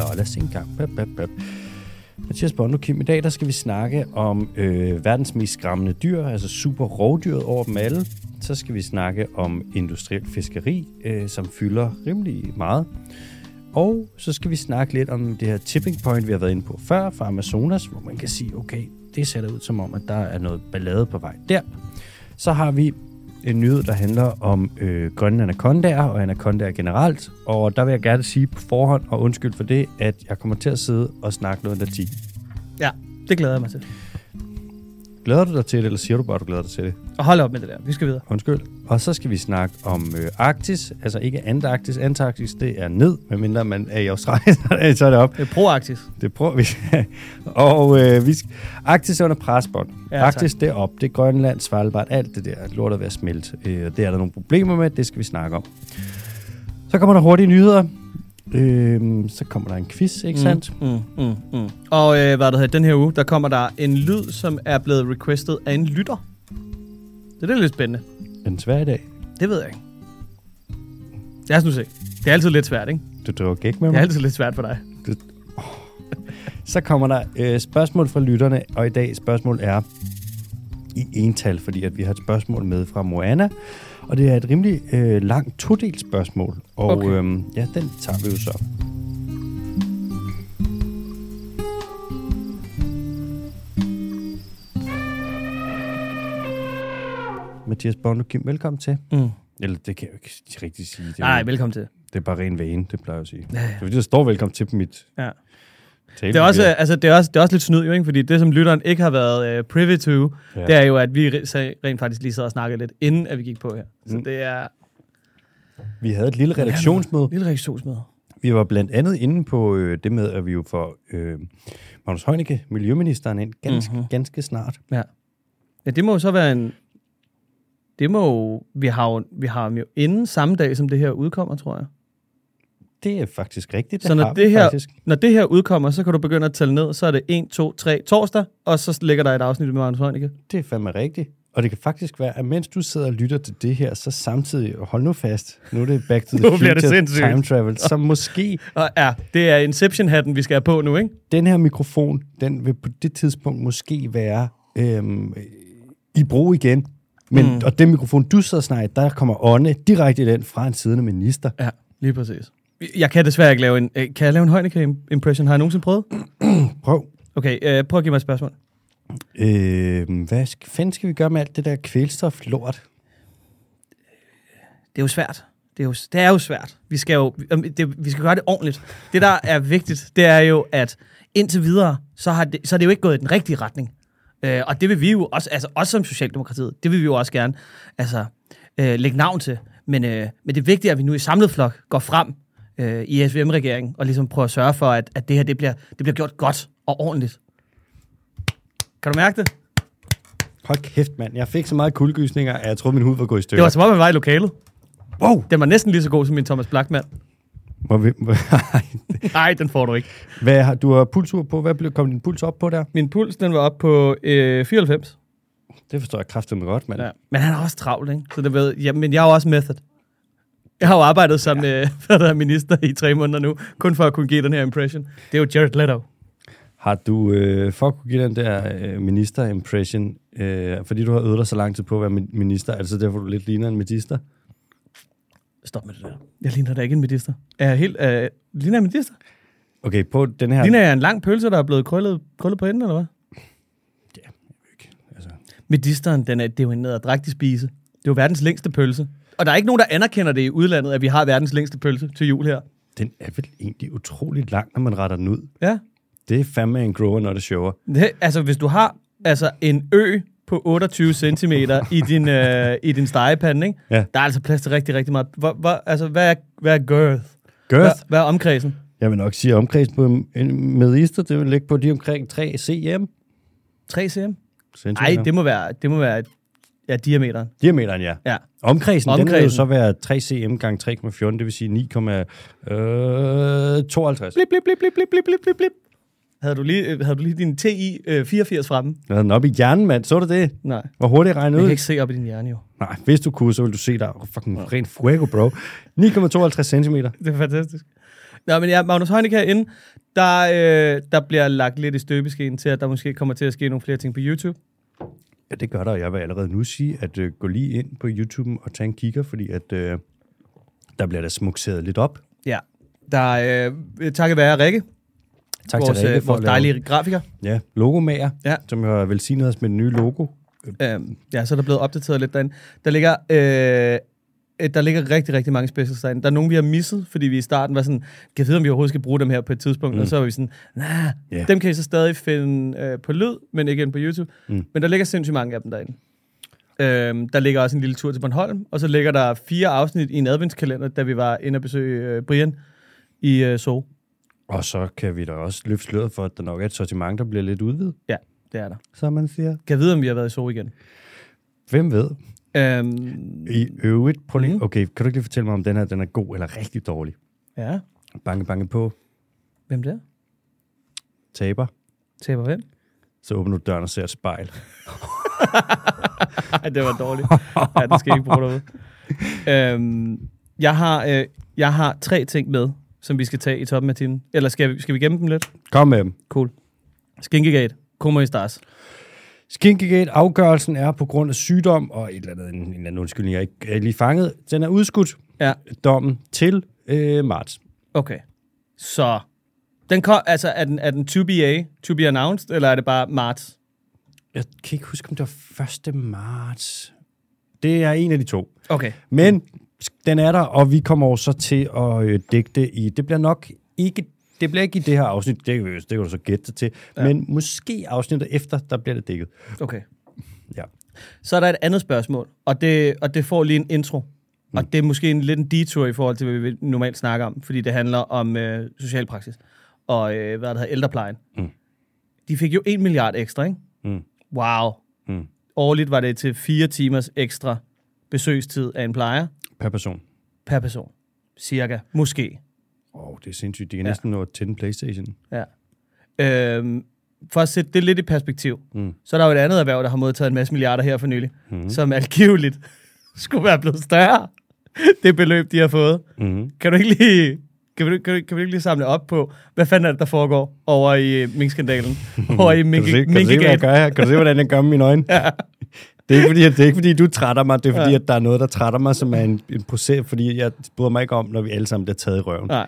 Nå, lad os se en gang. Bap, bap, bap. Mathias Bondo Kim, i dag der skal vi snakke om øh, verdens mest skræmmende dyr, altså super rovdyret over dem alle. Så skal vi snakke om industriel fiskeri, øh, som fylder rimelig meget. Og så skal vi snakke lidt om det her tipping point, vi har været inde på før fra Amazonas, hvor man kan sige, okay, det ser ud som om, at der er noget ballade på vej der. Så har vi en nyhed, der handler om øh, grønne anacondaer og anacondaer generelt. Og der vil jeg gerne sige på forhånd, og undskyld for det, at jeg kommer til at sidde og snakke noget latin. Ja, det glæder jeg mig til. Glæder du dig til det, eller siger du bare, at du glæder dig til det? Og hold op med det der. Vi skal videre. Undskyld. Og så skal vi snakke om øh, Arktis, altså ikke Antarktis. Antarktis, det er ned, medmindre man er i Australien, så er det op. Det er proaktis. Det prøver vi. og øh, vi skal, Arktis er under presbånd. Ja, Arktis, det er op. Det er Grønland, Svalbard, alt det der. Lort er ved at smelte. Øh, det er der nogle problemer med. Det skal vi snakke om. Så kommer der hurtige nyheder. Øh, så kommer der en quiz, ikke sandt? Mm, mm, mm. Og øh, hvad der hedder, den her uge, der kommer der en lyd, som er blevet requested af en lytter. Det er lidt spændende. En svær i dag. Det ved jeg ikke. Lad os nu se. Det er altid lidt svært, ikke? Du driver gæk med Det er mig. altid lidt svært for dig. Så kommer der øh, spørgsmål fra lytterne, og i dag spørgsmål er i ental, fordi at vi har et spørgsmål med fra Moana, og det er et rimelig øh, langt todelt spørgsmål, og Okay. øhm, ja, den tager vi jo så. Mathias Bondo Kim, velkommen til. Mm. Eller det kan jeg jo ikke rigtig sige. Det er, Nej, velkommen til. det er bare ren vane, det plejer jeg at sige. Ja, ja. Det er fordi, der står velkommen til på mit Ja. Det er, også, altså, det, er også, det er også lidt snyd, jo, ikke? Fordi det, som lytteren ikke har været øh, privy to, ja. Ja. det er jo, at vi rent faktisk lige sad og snakkede lidt, inden at vi gik på her. Så Mm. det er Vi havde et lille redaktionsmøde. et lille reaktionsmøde. Vi var blandt andet inde på øh, det med, at vi jo får øh, Magnus Heunicke, miljøministeren, ind ganske, Mhm. mm-hmm. ganske snart. Ja. ja, det må jo så være en... Det må jo... Vi har jo, vi har ham jo inden samme dag, som det her udkommer, tror jeg. Det er faktisk rigtigt. Det Så når det her- faktisk. Når det her udkommer, så kan du begynde at tælle ned. Så er det 1, 2, 3 torsdag, og så ligger der et afsnit med Magnus Heunicke. Det er fandme rigtigt. Og det kan faktisk være, at mens du sidder og lytter til det her, så samtidig, hold nu fast, nu er det Back to the Nu det Future sindssygt. Time Travel, så måske Og ja, det er Inception-hatten, vi skal have på nu, ikke? den her mikrofon, den vil på det tidspunkt måske være øhm, i brug igen. Men, Mm. Og den mikrofon, du sidder og snakker, der kommer ånde direkte i den fra en siddende minister. Ja, lige præcis. Jeg kan desværre ikke lave en... øh, Kan jeg lave en Heunicke-impression? Har jeg nogensinde prøvet? Prøv. Okay, øh, prøv at give mig et spørgsmål. Øh, hvad sk- fanden skal vi gøre med alt det der kvælstof-lort? Det er jo svært. Det er jo, det er jo svært. Vi skal jo det, vi skal gøre det ordentligt. Det, der er vigtigt, det er jo, at indtil videre, så, har det, så er det jo ikke gået i den rigtige retning. Øh, og det vil vi jo også, altså også som Socialdemokratiet, det vil vi jo også gerne altså, øh, lægge navn til. Men, øh, men det er vigtigt, at vi nu i samlet flok går frem øh, i SVM-regeringen og ligesom prøver at sørge for, at, at det her det bliver, det bliver gjort godt og ordentligt. Kan du mærke det? Hold kæft, mand. Jeg fik så meget kuldegysninger, at jeg troede, min hud var gået i Det stykker. var som om, man var i lokalet. Wow! Den var næsten lige så god som min Thomas Blackman. Hvor vi, Nej, den får du ikke. hvad har, du har pulsur på. Hvad blev, kom din puls op på der? Min puls, den var op på øh, 94. Det forstår jeg kraftigt godt, mand. Ja. Men han er også travlt, ikke? Så det ved, ja, men jeg er jo også method. Jeg har jo arbejdet som ja. øh, er minister i tre måneder nu, kun for at kunne give den her impression. Det er jo Jared Leto. Har du, øh, for at kunne give den der øh, minister-impression, øh, fordi du har øvet dig så lang tid på at være min- minister, altså derfor du lidt ligner en minister? Stop med det der. Jeg ligner da ikke en minister. Er jeg helt... Øh, ligner jeg en minister? Okay, på den her... Ja. Ligner jeg en lang pølse, der er blevet krøllet, krøllet på enden, eller hvad? Ikke, altså. Medisteren, den er, det er jo en nederdrægtig spise. Det er jo verdens længste pølse. Og der er ikke nogen, der anerkender det i udlandet, at vi har verdens længste pølse til jul her. Den er vel egentlig utrolig lang, når man retter den ud. Ja. Det er fandme en grower, når det shower. Det, altså, hvis du har altså, en ø på 28 cm i din, øh, i din stegepande, ikke? Ja. der er altså plads til rigtig, rigtig meget. Hvor, hvor, altså, hvad er, hvad er girth? Girth? Hvad, hvad er omkredsen? Jeg vil nok sige, at omkreds på en medister, det vil ligge på de omkring 3 cm. 3 cm? Nej, det må være, det må være Ja, diameteren. Diameteren, ja. ja. Omkredsen, Omkredsen, den vil jo så være 3 cm gange 3,14, det vil sige 9,52. Øh, 52. blip, blip, blip, blip, blip, blip, blip, blip. Havde du lige, øh, havde du lige din TI øh, 84 fremme? Jeg havde den op i hjernen, mand. Så du det? Nej. Hvor hurtigt regnet ud? Jeg kan ikke se op i din hjerne, jo. Nej, hvis du kunne, så ville du se dig. Oh, fucking ja. ren fuego, bro. 9,52 cm. Det er fantastisk. Nå, men ja, Magnus Heunicke herinde, der, øh, der bliver lagt lidt i støbeskeen til, at der måske kommer til at ske nogle flere ting på YouTube. Ja, det gør der. Jeg vil allerede nu sige, at øh, gå lige ind på YouTube og tage en kigger, fordi at, øh, der bliver der smukseret lidt op. Ja. Der øh, takket være Rikke, Tak vores, til Rikke øh, for vores at lave dejlige grafiker. ja, logomager, Ja. som jo har velsignet os med den nye logo. Øhm, ja, så er der blevet opdateret lidt derinde. Der ligger, øh, øh, der ligger rigtig, rigtig mange specials derinde. Der er nogle, vi har misset, fordi vi i starten var sådan, kan vide, om vi overhovedet skal bruge dem her på et tidspunkt? Mm. Og så var vi sådan, nah, Ja. dem kan I så stadig finde øh, på lyd, men ikke på YouTube. Mm. Men der ligger sindssygt mange af dem derinde. Øhm, der ligger også en lille tur til Bornholm, og så ligger der fire afsnit i en adventskalender, da vi var inde og besøge øh, Brian i øh, Zoo. Og så kan vi da også løfte sløret for, at der nok er et sortiment, der bliver lidt udvidet, Ja, det er der. som man siger. Kan vide, om vi har været i Zoo igen? Hvem ved? Øhm, I øvrigt, prøv lige, Mhm. okay, kan du ikke lige fortælle mig, om den her den er god eller rigtig dårlig? ja, Banke, banke på, hvem det er? taber, Taber hvem? så åbner du døren og ser et spejl. Ej, det var dårligt. Ja, det skal jeg ikke bruge derude. Øhm, jeg, har, øh, jeg har tre ting med, som vi skal tage i toppen af timen. Eller skal vi, skal vi gemme dem lidt? Kom med dem. Cool. Skinkegate. Como i stars. Skinkegate, afgørelsen er på grund af sygdom og et eller andet, en, en eller anden undskyldning, jeg ikke er lige fanget. Den er udskudt, Ja, dommen, til øh, marts. okay. Så, den kom, altså, er den, er den to be a, to be announced, eller er det bare marts? Jeg kan ikke huske, om det var 1. marts. Det er en af de to. Okay. Men den er der, og vi kommer også så til at øh, dække det i... Det bliver nok ikke... Det bliver ikke i det her afsnit, det, det kan du så gætte til, Ja. men måske afsnittet efter, der bliver det dækket. Okay. Ja. Så er der et andet spørgsmål, og det, og det får lige en intro. Mm. Og det er måske en lidt en detour i forhold til, hvad vi normalt snakker om, fordi det handler om øh, socialpraksis og øh, hvad der hedder ældreplejen. Mm. De fik jo 1 milliard ekstra, ikke? Mm. Wow. Mm. Årligt var det til fire timers ekstra besøgstid af en plejer Per person. per person. Cirka. Måske. Åh, oh, det er sindssygt. De kan Ja. næsten nå at tænde Playstation. Ja. Øhm, for at sætte det lidt i perspektiv, Mm. så er der jo et andet erhverv, der har modtaget en masse milliarder her for nylig, Mm. som angiveligt skulle være blevet større, det beløb, de har fået. Mm. Kan du ikke lige, kan du, kan du, kan du ikke lige samle op på, hvad fanden er det, der foregår over i øh, minkskandalen? over i Kan du, se, mink, kan, du se, hvad jeg gør her? kan du se, hvordan jeg gør med mine øjne? Ja. Det er, ikke fordi, det er ikke fordi, du trætter mig. Det er fordi, Ja. at der er noget, der trætter mig, som er en, en proces. Fordi jeg bryder mig ikke om, når vi alle sammen bliver taget i røven. Nej.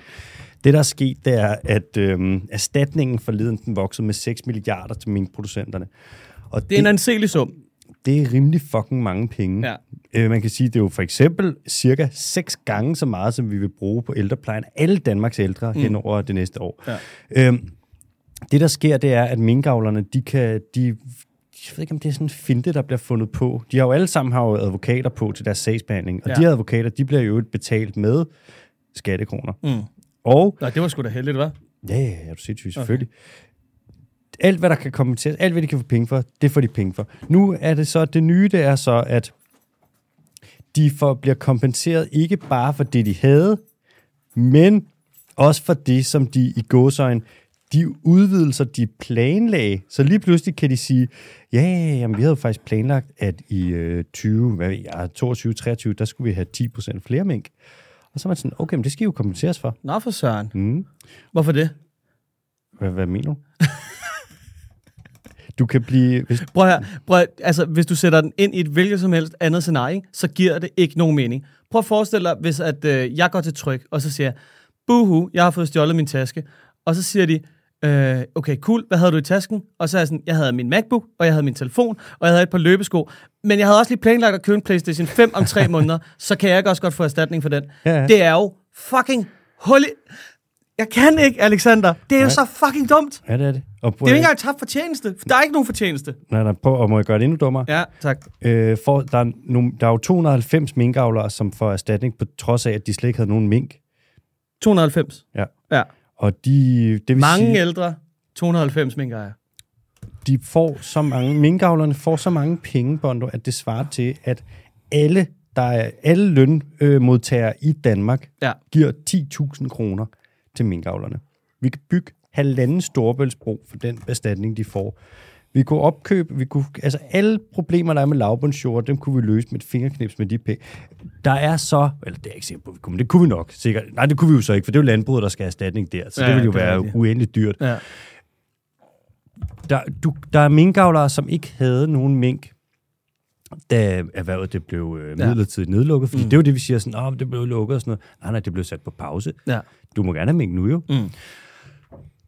Det, der er sket, det er, at øhm, erstatningen forleden den voksede med 6 milliarder til minkproducenterne. Og Det er en anselig sum. det er rimelig fucking mange penge. Ja. Øh, man kan sige, det er jo for eksempel cirka 6 gange så meget, som vi vil bruge på ældreplejen. Alle Danmarks ældre mm. hen over det næste år. Ja. Øhm, det, der sker, det er, at minkavlerne, de kan... De, jeg ved ikke, om det er sådan en finte, der bliver fundet på. De har jo alle sammen har jo advokater på til deres sagsbehandling, og Ja. de advokater, de bliver jo betalt med skattekroner. Mm. Og Nå, det var sgu da heldigt, hva'? Ja, ja, ja, du sindssygt, selvfølgelig. Alt, hvad der kan kommenteres, alt, hvad de kan få penge for, det får de penge for. Nu er det så, det nye, det er så, at de får, bliver kompenseret ikke bare for det, de havde, men også for det, som de i gåsøjne, de udvidelser, de planlagde. Så lige pludselig kan de sige, ja, ja, jamen, vi havde faktisk planlagt, at i øh, 20, hvad ved jeg, 22, 23, der skulle vi have 10% flere mink. Og så er man sådan, okay, men det skal I jo kompenseres for. Nå for søren. Mm. Hvorfor det? Hvad, hvad mener du? du kan blive... Hvis, Prøv her, prøv her, altså hvis du sætter den ind i et hvilket som helst andet scenarie, så giver det ikke nogen mening. Prøv at forestille dig, hvis at, øh, jeg går til tryk, og så siger jeg, buhu, jeg har fået stjålet min taske. Og så siger de, øh, okay, cool, hvad havde du i tasken? Og så er jeg sådan, jeg havde min MacBook, og jeg havde min telefon, og jeg havde et par løbesko. Men jeg havde også lige planlagt at købe en PlayStation 5 om tre måneder, så kan jeg ikke også godt få erstatning for den. Ja, ja. Det er jo fucking hul. Jeg kan ikke, Alexander. Det er jo Nej. så fucking dumt. ja, det er det. Og Det er jo ikke engang tabt fortjeneste. Der er ikke nogen fortjeneste. Nej, nej, prøv, og må jeg gøre det endnu dummere? Ja, tak. Øh, for, der, er nogle, der er jo 290 minkavlere, som får erstatning, på trods af, at de slet ikke havde nogen mink. 290. Ja. Ja. Og de, det vil Mange sige, ældre, 290 minkejere. de får så mange, minkavlerne får så mange penge, Bondo, at det svarer til, at alle, der er, alle lønmodtagere i Danmark Ja. giver 10.000 kroner til minkavlerne. Vi kan bygge halvanden storbæltsbro for den erstatning, de får. Vi kunne opkøbe, vi kunne, altså alle problemer, der er med lavbundsjord, dem kunne vi løse med et fingerknips med de penge. Der er så, eller det er ikke sikker på, vi kunne, men det kunne vi nok, sikkert. Nej, det kunne vi jo så ikke, for det er jo landbruget, der skal have erstatning der, så Ja, det ville jo det være rigtigt. uendeligt dyrt. Ja. Der, du, der er minkavlere, som ikke havde nogen mink, da erhvervet det blev øh, Ja. midlertidigt nedlukket, fordi Mm. det er jo det, vi siger sådan, åh, det blev lukket og sådan noget. Nej, nej, det blev sat på pause. ja. Du må gerne have mink nu jo. Mm.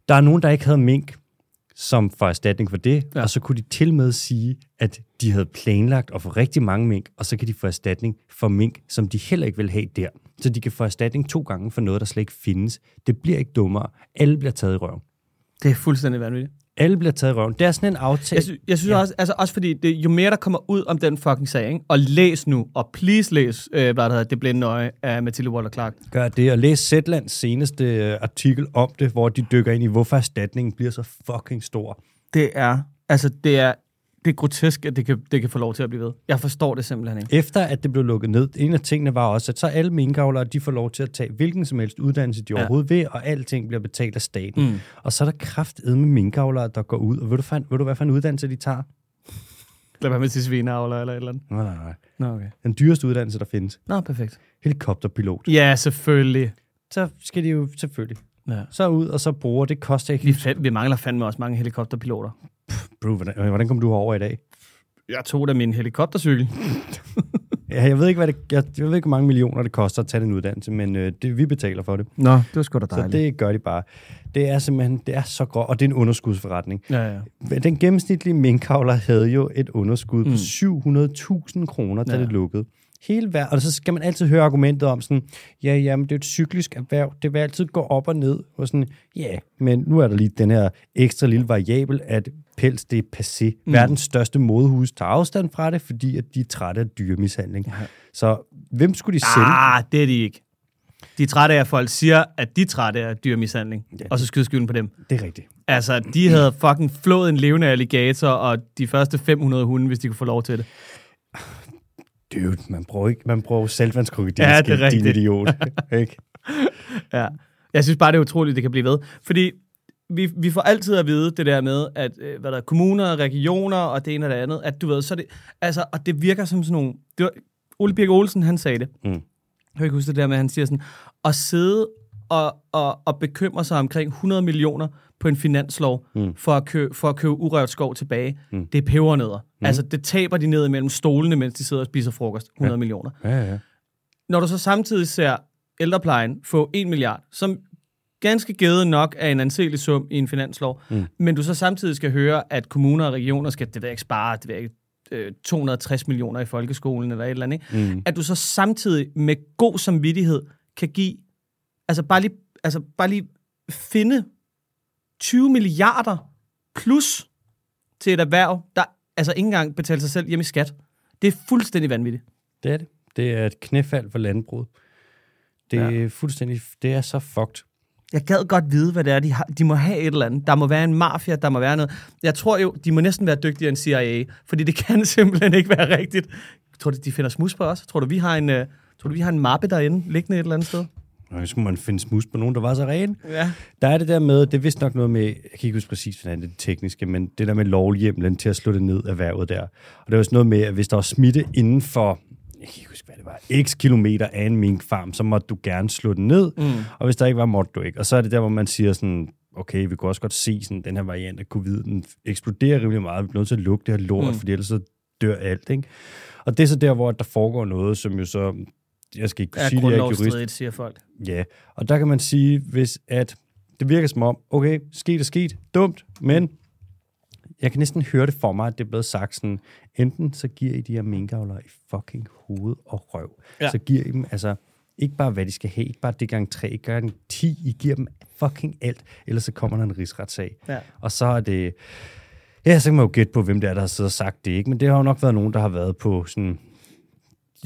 Der er nogen, der ikke havde mink, som får erstatning for det, ja. og så kunne de til med sige, at de havde planlagt at få rigtig mange mink, og så kan de få erstatning for mink, som de heller ikke vil have der. Så de kan få erstatning to gange for noget, der slet ikke findes. Det bliver ikke dummere. Alle bliver taget i røven. Det er fuldstændig vanvittigt. Alle bliver taget i røven. Det er sådan en aftale. Jeg, sy- jeg synes ja. Også, altså også fordi, det, jo mere der kommer ud om den fucking sag, ikke? og læs nu, og please læs, øh, hvad der hedder, Det blinde øje af Mathilde Waller Clark. Gør det, og læs Zetlands seneste øh, artikel om det, hvor de dykker ind i, hvorfor erstatningen bliver så fucking stor. Det er, altså det er, det er grotesk, at det kan, det kan få lov til at blive ved. Jeg forstår det simpelthen ikke. Efter at det blev lukket ned, en af tingene var også, at så alle minkavlere, de får lov til at tage hvilken som helst uddannelse, de Ja. overhovedet vil, og alting bliver betalt af staten. Mm. Og så er der kraftedme med minkavlere, der går ud, og ved du, fan, ved du hvad for en uddannelse de tager? Lad være med til svineavler eller et eller andet. Nej, nej, nej. Nå, okay. Den dyreste uddannelse, der findes. Nå, perfekt. Helikopterpilot. Ja, selvfølgelig. Så skal de jo selvfølgelig. Ja. Så ud, og så bruger. Det koster ikke. Vi, fa- vi mangler fandme også mange helikopterpiloter. Bro, hvordan, hvordan kom du herover i dag? Jeg tog da min helikoptercykel. Ja, jeg ved ikke, hvad det, jeg, jeg ved ikke, hvor mange millioner det koster at tage den uddannelse, men øh, det, vi betaler for det. Nå, det var sgu da Så det gør de bare. Det er simpelthen, det er så godt, og det er en underskudsforretning. Ja, ja. Den gennemsnitlige minkavler havde jo et underskud Mm. på 700.000 kroner, da ja. det lukkede. Hele hver, og så skal man altid høre argumentet om sådan, ja, ja, men det er et cyklisk erhverv, det vil altid gå op og ned, og sådan, ja, men nu er der lige den her ekstra lille variabel, at pels, det er passé. Mm. Verdens største modehus tager afstand fra det, fordi at de er trætte af dyremishandling. Ja. Så hvem skulle de sælge? Ah, det er de ikke. De er trætte af, at folk siger, at de er trætte af dyrmishandling, Ja, og så skyder skylden på dem. Det er rigtigt. Altså, de havde fucking flået en levende alligator, og de første 500 hunde, hvis de kunne få lov til det. Dude, man bruger ikke, man bruger saltvandskrokodil, Ja, det er din idiot. ikke? Ja. Jeg synes bare, det er utroligt, det kan blive ved. Fordi vi, vi får altid at vide det der med, at øh, hvad der er, kommuner, regioner og det ene og det andet, at du ved, så det, altså, og det virker som sådan nogle, det var, Ole Birk Olsen, han sagde det. Mm. Jeg kan ikke huske det der med, at han siger sådan, at sidde og, og, og bekymre sig omkring 100 millioner på en finanslov Mm. for, at kø, for at købe urørt skov tilbage, Mm. det er pebernødder. Mm. Altså, det taber de ned imellem stolene, mens de sidder og spiser frokost. 100 ja. millioner. Ja, ja. Når du så samtidig ser ældreplejen få 1 milliard, som ganske givet nok er en anselig sum i en finanslov, mm. Men du så samtidig skal høre, at kommuner og regioner skal, det ved ikke, spare det ved ikke, øh, 260 millioner i folkeskolen eller et eller andet, ikke? Mm. at du så samtidig med god samvittighed kan give, altså bare lige, altså bare lige finde 20 milliarder plus til et erhverv, der altså ikke engang betaler sig selv hjem i skat. Det er fuldstændig vanvittigt. Det er det. Det er et knæfald for landbruget. Det er ja. fuldstændig, det er så fucked. Jeg gad godt vide, hvad det er, de, har. de må have et eller andet. Der må være en mafia, der må være noget. Jeg tror jo, de må næsten være dygtigere end CIA, fordi det kan simpelthen ikke være rigtigt. Tror du, de finder smus på os? Tror du, vi har en, uh, tror du, vi har en mappe derinde, liggende et eller andet sted? Og så skulle man finde smus på nogen, der var så ren. Ja. Der er det der med, det er vist nok noget med, jeg kan ikke huske præcis, hvordan det er det tekniske, men det der med lovhjemlen til at slå det ned erhvervet der. Og det er også noget med, at hvis der var smitte inden for, jeg kan ikke huske, hvad det var, x kilometer af en minkfarm, så måtte du gerne slå den ned, Mm. og hvis der ikke var, måtte du ikke. Og så er det der, hvor man siger sådan, okay, vi kunne også godt se sådan, den her variant af covid, den eksploderer rimelig meget, vi er nødt til at lukke det her lort, mm. fordi ellers så dør alt, ikke? Og det er så der, hvor der foregår noget, som jo så, jeg skal ikke Er sige det, jeg er ikke jurist, siger folk. Ja, og der kan man sige, hvis at det virker som om, okay, sket er sket, dumt, men jeg kan næsten høre det for mig, at det er blevet sagt sådan, enten så giver I de her minkavlere i fucking hoved og røv. Ja. Ja. Så giver I dem, altså, ikke bare hvad de skal have, ikke bare det gang 3, ikke gang 10, I giver dem fucking alt, ellers så kommer der en rigsretssag. Ja. Og så er det, ja, så kan man jo gætte på, hvem det er, der har siddet og sagt det, ikke? Men det har jo nok været nogen, der har været på sådan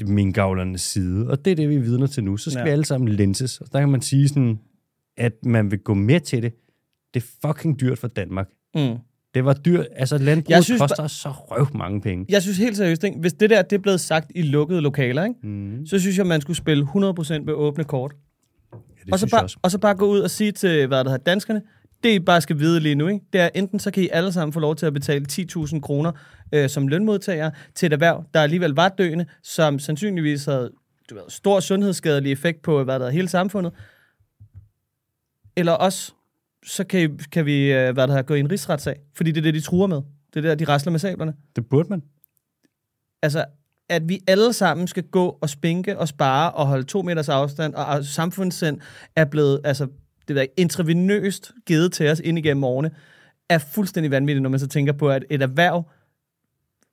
minkavlernes side, og det er det, vi er vidner til nu. Så skal Ja. vi alle sammen lenses. Og der kan man sige sådan, at man vil gå med til det. Det er fucking dyrt for Danmark. Mm. Det var dyrt. Altså, Jeg landbruget synes, synes, koster så røv mange penge. Jeg synes helt seriøst, ikke? hvis det der det er blevet sagt i lukkede lokaler, ikke? Mm. så synes jeg, man skulle spille 100% med åbne kort. Ja, Og så, jeg bare, og så bare gå ud og sige til hvad der hedder, danskerne, det I bare skal vide lige nu, ikke? det er enten så kan I alle sammen få lov til at betale 10.000 kroner øh, som lønmodtagere til et erhverv, der alligevel var døende, som sandsynligvis havde du ved, stor sundhedsskadelig effekt på hvad der er hele samfundet. Eller også, så kan, I, kan vi øh, hvad der er, gå i en rigsretssag, fordi det er det, de truer med. Det er der, de rasler med sablerne. Det burde man. Altså, at vi alle sammen skal gå og spinke og spare og holde to meters afstand, og, og samfundssind er blevet altså, det der, intravenøst givet til os ind igennem årene, er fuldstændig vanvittigt, når man så tænker på, at et erhverv,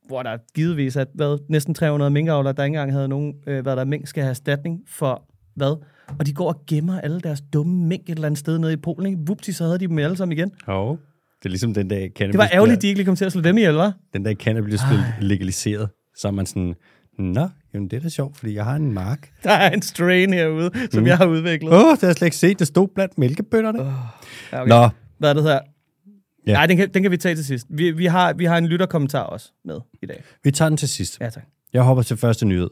hvor der givetvis er hvad, næsten 300 minkavlere, der ikke engang havde nogen, øh, hvad der mink skal have erstatning for hvad, og de går og gemmer alle deres dumme mink et eller andet sted nede i Polen. Ikke? Vupti, så havde de dem alle sammen igen. Jo. Det er ligesom den dag cannabis Det var ærgerligt, bliver, de ikke kom til at slå dem ihjel, var? den dag cannabis bliver legaliseret. Så er man sådan, nå, jamen det er da sjovt, fordi jeg har en mark. Der er en strain herude, som Mm. jeg har udviklet. Åh, oh, det har jeg slet ikke set. Det stod blandt mælkebønderne. Oh. Ja, okay. Nå, Hvad er det her? Ja. Nej, den kan, den kan vi tage til sidst. Vi, vi, har, vi har en lytterkommentar også med i dag. vi tager den til sidst. Ja, tak. Jeg hopper til første nyhed.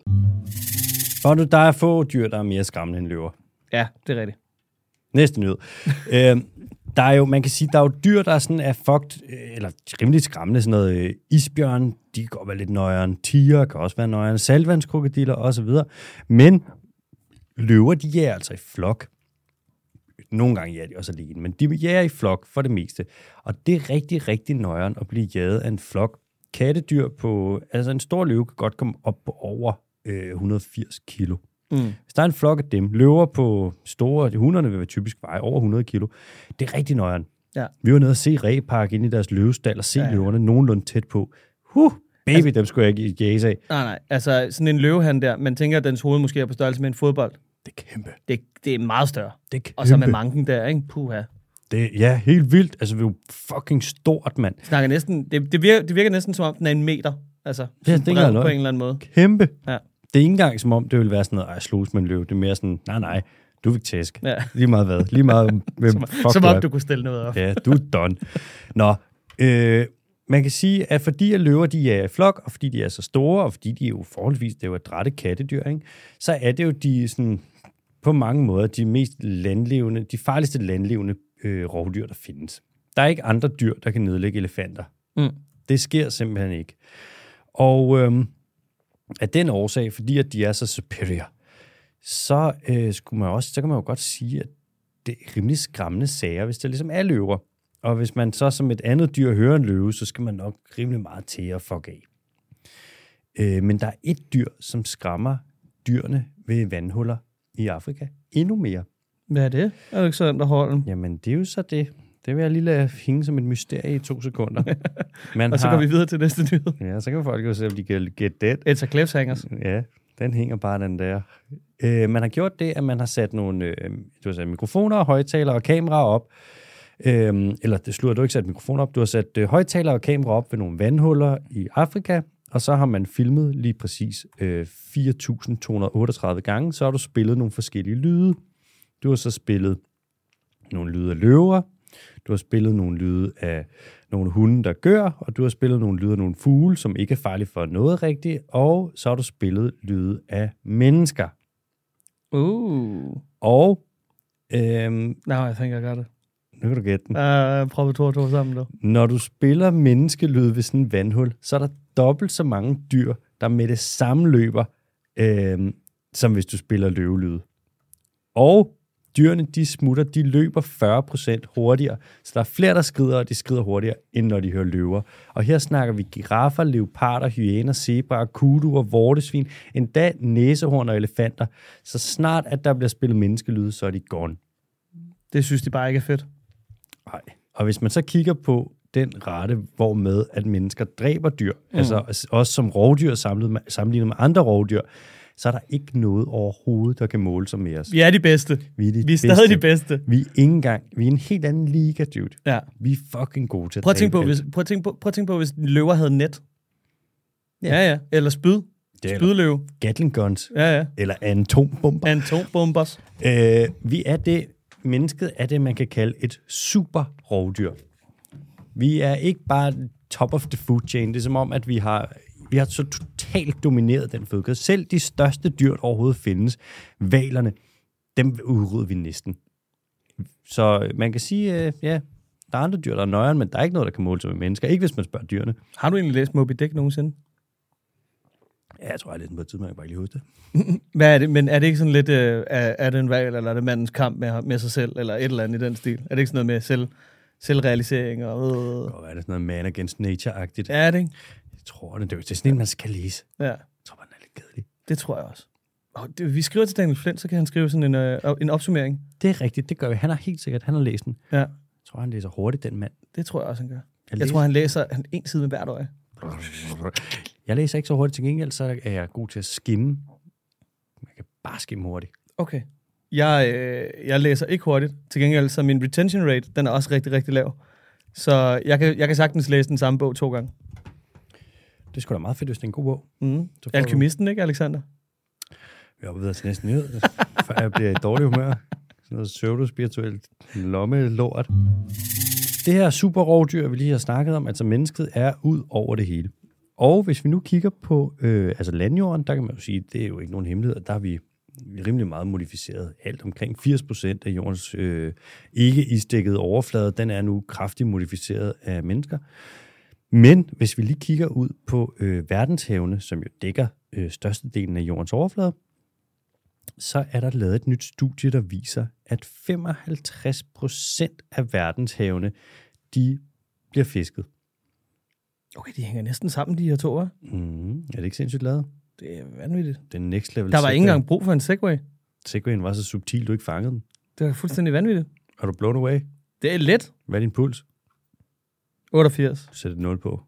For nu, der er få dyr, der er mere skræmmende end løver. Ja, det er rigtigt. Næste nyhed. øh, der er jo, man kan sige, der er jo dyr, der er sådan er fucked, øh, eller rimelig skræmmende, sådan noget øh, isbjørn, de kan godt være lidt nøjeren, tiger kan også være nøjeren, salvandskrokodiller osv. Men løver, de jager altså i flok. Nogle gange jager de også alene, men de jager i flok for det meste. Og det er rigtig, rigtig nøjeren at blive jaget af en flok kattedyr på... Altså en stor løve kan godt komme op på over øh, 180 kilo. Mm. Hvis der er en flok af dem, løver på store, de hunderne vil være typisk veje over 100 kilo, det er rigtig nøjeren. Ja. Vi var nede og se rægepark inde i deres løvestal og se Ja, ja, løverne nogenlunde tæt på. Huh, baby, altså, dem skulle jeg ikke jage af. Nej, nej. Altså, sådan en løvehand der, man tænker, at dens hoved måske er på størrelse med en fodbold. Det er kæmpe. Det, det er meget større. Det er kæmpe. Og så med manken der, ikke? Puha. Det, ja, helt vildt. Altså, det er jo fucking stort, mand. Snakker næsten, det, det, virker, det virker næsten som om, den er en meter. Altså, Ja, det er på en eller anden måde. Kæmpe. Ja. Det er ikke engang som om, det ville være sådan noget, ej, slås med en løve. Det er mere sådan, nej, nej, du vil tæsk. Ja. Lige meget hvad. Lige meget, hvem Som, fuck som om du kunne stille noget op. Ja, du er done. Nå, øh, man kan sige, at fordi at løver de er i flok, og fordi de er så store, og fordi de er jo forholdsvis, det er jo adrette kattedyr, ikke? så er det jo de sådan, på mange måder de mest landlevende, de farligste landlevende øh, rovdyr, der findes. Der er ikke andre dyr, der kan nedlægge elefanter. Mm. Det sker simpelthen ikke. Og øhm, af den årsag, fordi at de er så superior, så, øh, skulle man også, så kan man jo godt sige, at det er rimelig skræmmende sager, hvis det ligesom er løver. Og hvis man så som et andet dyr hører en løve, så skal man nok rimelig meget til at fuck af. Øh, men der er et dyr, som skræmmer dyrene ved vandhuller i Afrika endnu mere. Hvad er det, Alexander Holm? Jamen, det er jo så det. Det vil jeg lige lade hænge som et mysterie i to sekunder. Man Og så går vi videre til næste nyhed. Ja, så kan folk jo se, om de kan get that. It's a cliffhangers. Ja, den hænger bare den der. Øh, man har gjort det, at man har sat nogle øh, du har sat mikrofoner, højtalere og kameraer op. Øh, eller det slutter du har ikke sat mikrofoner op. Du har sat øh, højtalere og kameraer op ved nogle vandhuller i Afrika, og så har man filmet lige præcis øh, 4.238 gange. Så har du spillet nogle forskellige lyde. Du har så spillet nogle lyde af løver, du har spillet nogle lyde af nogle hunde, der gør, og du har spillet nogle lyde af nogle fugle, som ikke er farlige for noget rigtigt, og så har du spillet lyde af mennesker. Uh. Og, øhm, Now I think I got it. nu kan du gætte den. Uh, prøv to og to sammen, du. Når du spiller menneskelyd ved sådan en vandhul, så er der dobbelt så mange dyr, der med det samme løber, øhm, som hvis du spiller løvelyd. Og dyrene, de smutter, de løber 40% hurtigere. Så der er flere, der skrider, og de skrider hurtigere, end når de hører løver. Og her snakker vi giraffer, leoparder, hyæner, zebraer, kuduer, vortesvin, endda næsehorn og elefanter. Så snart, at der bliver spillet menneskelyd, så er de gone. Det synes de bare ikke er fedt. Nej. Og hvis man så kigger på den rate, hvor med at mennesker dræber dyr, mm. altså også som rovdyr sammenlignet med, sammenlignet med andre rovdyr, så er der ikke noget overhovedet, der kan måle sig med os. Vi er de bedste. Vi er, de Vi er stadig de bedste. Vi er ikke engang, vi er en helt anden liga, dude. Ja. Vi er fucking gode til Prøv at tænke på, hvis, prøv at tænke på, prøv at tænke på, hvis en løver havde net. Ja, ja. Eller spyd. Er Spydløve. Gatling guns, Ja, ja. eller atombomber. Atombombers. Øh, vi er det, mennesket er det, man kan kalde et super rovdyr. Vi er ikke bare top of the food chain. Det er som om, at vi har, vi har så totalt domineret den fødekæde. Selv de største dyr, der overhovedet findes, valerne, dem udrydder vi næsten. Så man kan sige, øh, ja, Der er andre dyr, der er nøjeren, men der er ikke noget, der kan måle sig med mennesker. Ikke hvis man spørger dyrene. Har du egentlig læst Moby Dick nogensinde? Ja, jeg tror, jeg har læst den på et tidspunkt, jeg kan bare ikke lige huske det. Hvad er det? Men er det ikke sådan lidt, øh, er, er det en valg, eller er det mandens kamp med, med sig selv, eller et eller andet i den stil? Er det ikke sådan noget med selv, selvrealisering og... Øh, Det kan være, det er sådan noget man against nature-agtigt. er det ikke? Jeg tror. Det er det er sådan en, man skal læse. Ja, Jeg tror bare, den er lidt kedelig. det tror jeg også. Og det, vi skriver til Daniel Flint, så kan han skrive sådan en, øh, en opsummering. Det er rigtigt, det gør vi. Han har helt sikkert, han har læst den. Ja, Jeg tror, han læser hurtigt, den mand. det tror jeg også, han gør. Jeg, Jeg tror, han læser han, en side med hvert øje. jeg læser ikke så hurtigt til gengæld, så er jeg god til at skimme. Man kan bare skimme hurtigt. Okay. Jeg, øh, jeg læser ikke hurtigt. Til gengæld, så min retention rate, den er også rigtig, rigtig lav. Så jeg kan, jeg kan sagtens læse den samme bog to gange. Det skulle da meget fedt, hvis det er en god bog. Mm. Du- Alkymisten, ikke, Alexander? Jeg er videre til næsten nyhed, før jeg bliver i dårlig humør. Sådan noget pseudo-spirituelt lommelort. Det her super rovdyr, vi lige har snakket om, altså mennesket, er ud over det hele. Og hvis vi nu kigger på øh, altså landjorden, der kan man jo sige, det er jo ikke nogen hemmelighed, der er vi rimelig meget modificeret. Alt omkring 80% af jordens øh, ikke isdækkede overflade, den er nu kraftigt modificeret af mennesker. Men hvis vi lige kigger ud på øh, verdenshavene, som jo dækker øh, størstedelen af jordens overflade, så er der lavet et nyt studie, der viser, at 55 procent af verdenshavene, de bliver fisket. Okay, de hænger næsten sammen, de her to, hva'? Mm, er det ikke sindssygt lavet? Det er vanvittigt. Det er next level. Der var ikke engang brug for en Segway. Segwayen var så subtil, du ikke fangede den. Det var fuldstændig vanvittigt. Er du blown away? Det er let. Hvad er din puls? 88. Sæt et 0 på.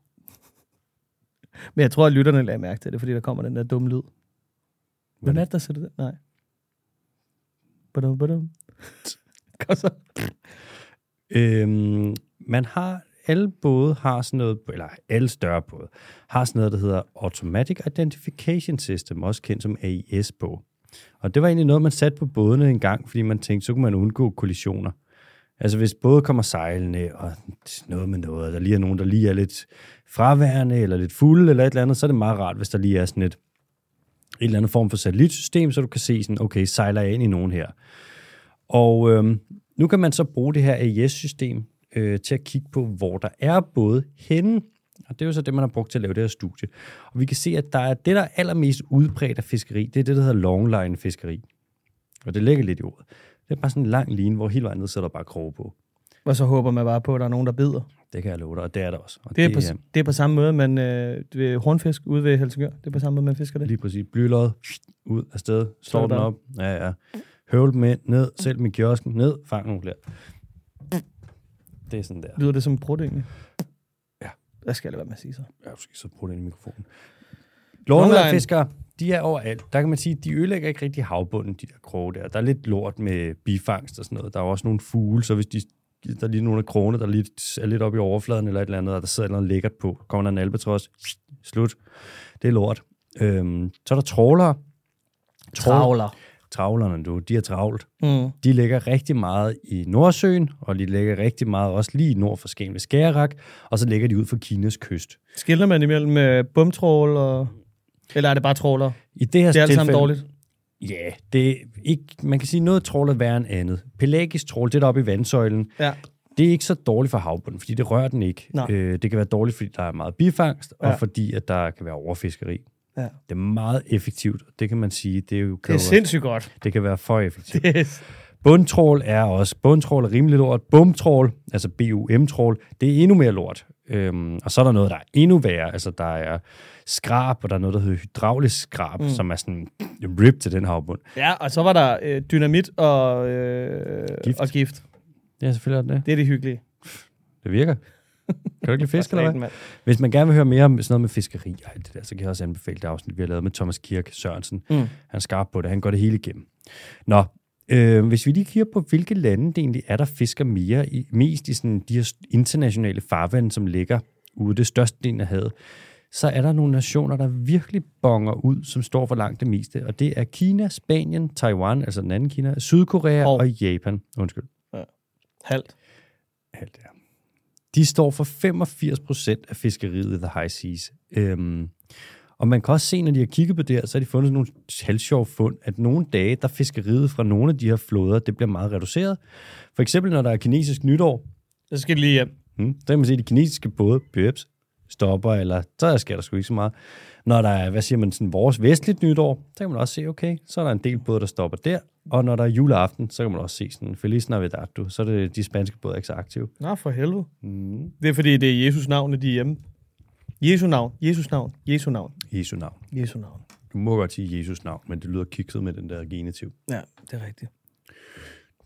Men jeg tror, at lytterne lagde mærke til det, fordi der kommer den der dumme lyd. Hvem er det, der sætter det? Nej. Badum, badum. Kom så. Øhm, man har, alle både har sådan noget, eller alle større både, har sådan noget, der hedder Automatic Identification System, også kendt som AIS på. Og det var egentlig noget, man satte på bådene en gang, fordi man tænkte, så kunne man undgå kollisioner. Altså hvis både kommer sejlende og noget med noget, der lige er nogen, der lige er lidt fraværende eller lidt fulde eller et eller andet, så er det meget rart, hvis der lige er sådan et, et eller andet form for satellitsystem, så du kan se sådan, okay, sejler jeg ind i nogen her. Og øhm, nu kan man så bruge det her AIS-system øh, til at kigge på, hvor der er både henne. Og det er jo så det, man har brugt til at lave det her studie. Og vi kan se, at der er det, der er allermest udbredt af fiskeri, det er det, der hedder longline fiskeri. Og det ligger lidt i ordet. Det er bare sådan en lang line, hvor hele vejen ned, er der bare kroge på. Og så håber man bare på, at der er nogen, der bider. Det kan jeg love dig, og det er der også. Og Det er, på, er det er på samme måde, man øh, ved hornfisk ude ved Helsingør. Det er på samme måde, man fisker det. lige præcis blylod, ud af sted, slår den op. Ja, ja. Høvl ind, ned, selv med kiosken, ned, fang nogle flere. Det er sådan der. Lyder det som en egentlig? Ja. Hvad skal det være med at sige så? Jeg skal så bruge den i mikrofonen. Longline. Longline-fiskere, de er overalt. Der kan man sige, de ødelægger ikke rigtig havbunden, de der kroge der. Der er lidt lort med bifangst og sådan noget. Der er også nogle fugle, så hvis de, der er lige nogle af krogene, der er lidt, er lidt oppe i overfladen eller et eller andet, og der sidder noget lækkert på. Kommer der en albatros, slut. Det er lort. Øhm, så er der trålere. Travler. Travlerne, du, de er travlt. Mm. De ligger rigtig meget i Nordsøen, og de ligger rigtig meget også lige nord for Skagen ved Skagerrak, og så ligger de ud for Kinas kyst. Skiller man imellem øh, bumtrål og... Eller er det bare tråler? I det her Det er alt sammen tilfælde- dårligt. Ja, det er ikke, man kan sige, noget trål er værre end andet. Pelagisk trål, det der oppe i vandsøjlen, Ja. det er ikke så dårligt for havbunden, fordi det rører den ikke. Nej. Øh, det kan være dårligt, fordi der er meget bifangst, ja. Og fordi at der kan være overfiskeri. ja. Det er meget effektivt, og det kan man sige, det, er jo, Det er sindssygt godt. det kan være for effektivt. Er, Bundtrål er også, bundtrål er rimelig lort. Bumtrål, altså BUM-trål, det er endnu mere lort. Øhm, og så er der noget, der er endnu værre. Altså der er skrab, og der er noget, der hedder hydraulisk skrab, mm. som er sådan en rip til den havbund. ja, og så var der øh, dynamit og, øh, Gift. og gift. Ja, selvfølgelig er det det. Det er det hyggelige. Det virker. Kan du ikke lide fisk, eller hvad? Hvis man gerne vil høre mere om sådan noget med fiskeri og alt det der, så kan jeg også anbefale det afsnit, vi har lavet med Thomas Kirk Sørensen. Mm. Han er skarp på det. Han går det hele igennem. Nå, øh, hvis vi lige kigger på, hvilke lande det egentlig er, der fisker mere i, mest i sådan de her internationale farvande, som ligger ude det største del af havet, så er der nogle nationer, der virkelig bonger ud, som står for langt det meste. Og det er Kina, Spanien, Taiwan, altså den anden Kina, Sydkorea Hov. og Japan. Undskyld. Halvt. Alt det her. De står for 85 procent af fiskeriet i The High Seas. Øhm, og man kan også se, når de har kigget på det her, så har de fundet sådan nogle halvsjove fund, at nogle dage, der fiskeriet fra nogle af de her floder, det bliver meget reduceret. For eksempel, når der er kinesisk nytår, Så skal de lige hjem. Hmm. Så kan man se, at de kinesiske både bøbs, stopper, eller så sker der sgu ikke så meget. Når der er, hvad siger man, sådan vores vestligt nytår, så kan man også se, okay, så er der en del både, der stopper der, og når der er juleaften, så kan man også se sådan, Feliz Navidad, du, så er det de spanske både ikke så aktive. Nå, for helvede. Mm. Det er fordi, det er Jesus navn, de er hjemme. Jesu navn, Jesus navn, Jesu navn, Jesu navn. Jesu navn. Du må godt sige Jesus navn, men det lyder kikset med den der genitiv. Ja, det er rigtigt.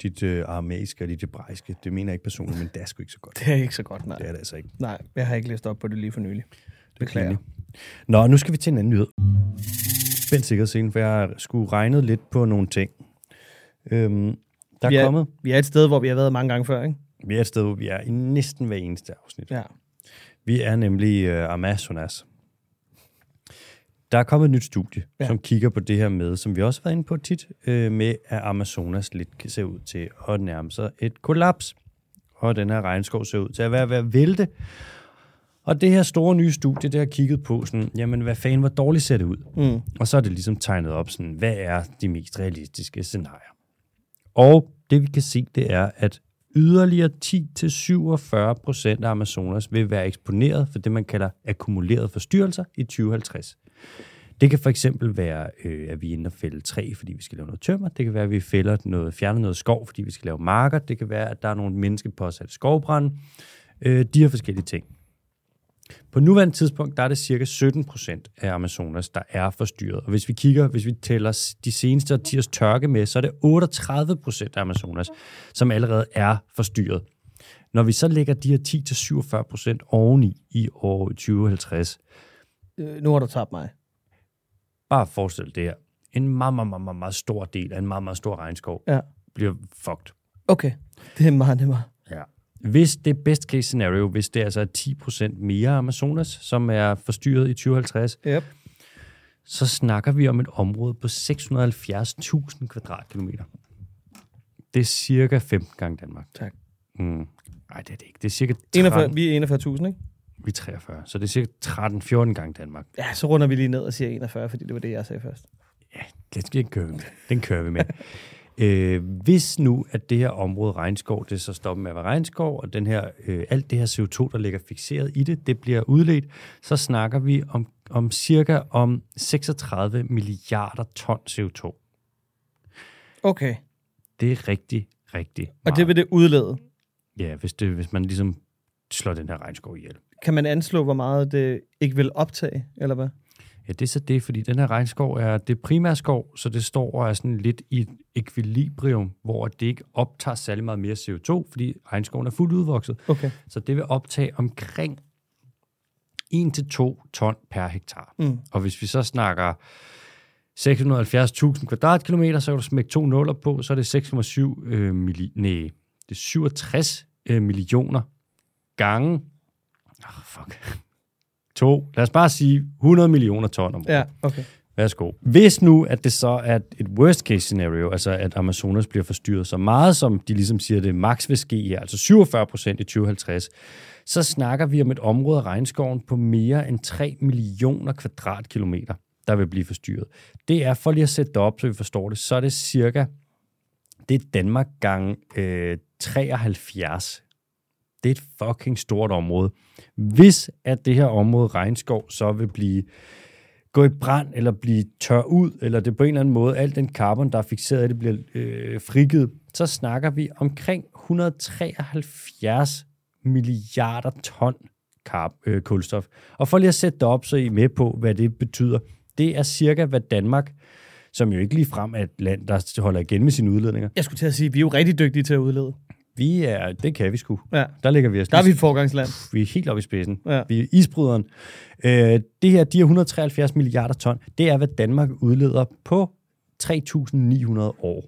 Dit øh, aramæiske og dit hebraiske, det mener jeg ikke personligt, men det er sgu ikke så godt. Det er ikke så godt, nej. Det er det altså ikke. Nej, jeg har ikke læst op på det lige for nylig. Beklager. pinligt. Nå, nu skal vi til en anden nyhed. Spændt sikkerhedsscene, for jeg har sgu regnet lidt på nogle ting. Øhm, der Vi er er- kommet, Vi er et sted, hvor vi har været mange gange før, ikke? vi er et sted, hvor vi er i næsten hver eneste afsnit. Ja. Vi er nemlig øh, Amazonas. Der er kommet et nyt studie, Ja. som kigger på det her med, som vi også har været inde på tit, øh, med at Amazonas lidt kan se ud til at nærme sig et kollaps. Og den her regnskov ser ud til at være ved at vælte. Og det her store nye studie, det har kigget på sådan, jamen hvad fanden, hvor dårligt ser det ud? Mm. Og så er det ligesom tegnet op sådan, hvad er de mest realistiske scenarier? Og det vi kan se, det er, at yderligere 10-47 procent af Amazonas vil være eksponeret for det, man kalder akkumulerede forstyrrelser i 2050. Det kan for eksempel være, øh, at vi er inde og fælde træ, fordi vi skal lave noget tømmer. Det kan være, at vi fælder noget, fjerner noget skov, fordi vi skal lave marker. Det kan være, at der er nogle menneskepåsatte skovbrænde. Øh, de her forskellige ting. På nuværende tidspunkt, der er det cirka 17 procent af Amazonas, der er forstyrret. Og hvis vi kigger, hvis vi tæller de seneste årtiers tørke med, så er det 38 procent af Amazonas, som allerede er forstyrret. Når vi så lægger de her 10-47 procent oveni i år 2050, Øh, nu har du tabt mig. bare forestil det her. En meget, meget, meget, meget, meget stor del af en meget, meget stor regnskov Ja. bliver fucked. Okay, det er meget nemmere. Ja. Hvis det best case scenario, hvis det altså er 10% mere Amazonas, som er forstyrret i 2050, Yep. så snakker vi om et område på 670.000 kvadratkilometer. Det er cirka 15 gange Danmark. Tak. Mm. Nej, det er det ikke. Det er cirka 41, 13, vi er 41.000, ikke? vi er 43, så det er cirka 13-14 gange Danmark. Ja, så runder vi lige ned og siger 41, fordi det var det, jeg sagde først. Den skal ikke køre. Den kører vi med. øh, hvis nu, at det her område regnskov, det så stopper med at være regnskov, og den her, øh, alt det her CO2, der ligger fixeret i det, det bliver udledt, så snakker vi om, om cirka om 36 milliarder ton CO2. Okay, Det er rigtig, rigtig og meget. det vil det udlede. Ja, hvis, det, hvis man ligesom slår den her regnskov ihjel. Kan man anslå, hvor meget det ikke vil optage, eller hvad? Ja, det er så det, fordi den her regnskov er det er primærskov, så det står og er sådan lidt i et ekvilibrium, hvor det ikke optager særlig meget mere CO2, fordi regnskoven er fuldt udvokset. Okay. Så det vil optage omkring 1-2 ton per hektar. Mm. Og hvis vi så snakker 670.000 kvadratkilometer, så kan du smække to nuller på, så er det 6,7 øh, milli- nej, det er 67 øh, millioner gange, oh, fuck, to, lad os bare sige 100 millioner ton om året. Ja, okay. Værsgo. Hvis nu, at det så er et worst case scenario, altså at Amazonas bliver forstyrret så meget, som de ligesom siger, det max vil ske her, altså 47 procent i 2050, så snakker vi om et område af regnskoven på mere end 3 millioner kvadratkilometer, der vil blive forstyrret. Det er, for lige at sætte det op, så vi forstår det, så er det cirka, det er Danmark gang øh, 73. Det er et fucking stort område. Hvis at det her område regnskov så vil blive gå i brand, eller blive tør ud, eller det på en eller anden måde, al den carbon, der er fixeret i det, bliver øh, frigivet, så snakker vi omkring 173 milliarder ton karb, øh, kulstof. Og for lige at sætte det op, så I med på, hvad det betyder. Det er cirka, hvad Danmark, som jo ikke lige frem er et land, der holder igen med sine udledninger. Jeg skulle til at sige, vi er jo rigtig dygtige til at udlede. Vi er, det kan vi sgu. Ja. Der ligger vi os Der er vi et forgangsland. vi er helt oppe i spidsen. Ja. Vi er isbryderen. Øh, det her, de her 173 milliarder ton, det er, hvad Danmark udleder på 3.900 år.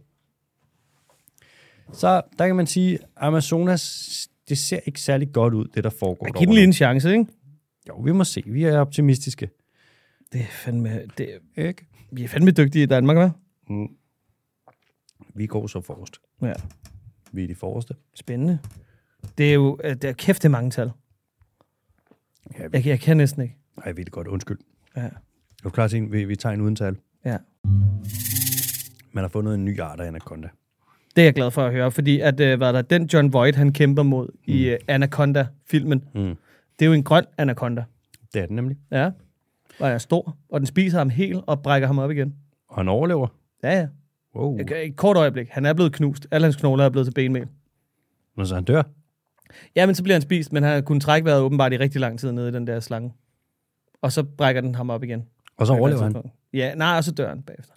Så der kan man sige, Amazonas, det ser ikke særlig godt ud, det der foregår Giv den derovre lige en chance, ikke? Jo, vi må se. Vi er optimistiske. Det er fandme, det, Ikke? vi er fandme dygtige i Danmark, hva'? Mm. Vi går så forrest. Ja. Vi er de forreste. Spændende. Det er jo, øh, det er kæft, det er mange tal. Ja, vi, Jeg, jeg kan næsten ikke. nej, jeg ved det godt. Undskyld. Ja. Er du klar til en? Vi, vi tager en uden tal. Ja. Man har fundet en ny art af anaconda. Det er jeg glad for at høre, fordi at, øh, hvad er der, den John Voight, han kæmper mod mm. i øh, Anaconda-filmen, Mm. det er jo en grøn anaconda. Det er den nemlig. Ja, og er stor, og den spiser ham helt og brækker ham op igen. Og han overlever. Ja, ja. Wow. Et, et kort øjeblik. Han er blevet knust. Alle hans knogler er blevet til benmel. Nå, så han dør. Ja, men så bliver han spist, men han har kunnet trække vejret åbenbart i rigtig lang tid nede i den der slange. Og så brækker den ham op igen. Og så overlever han. Ja, nej, og så dør han bagefter.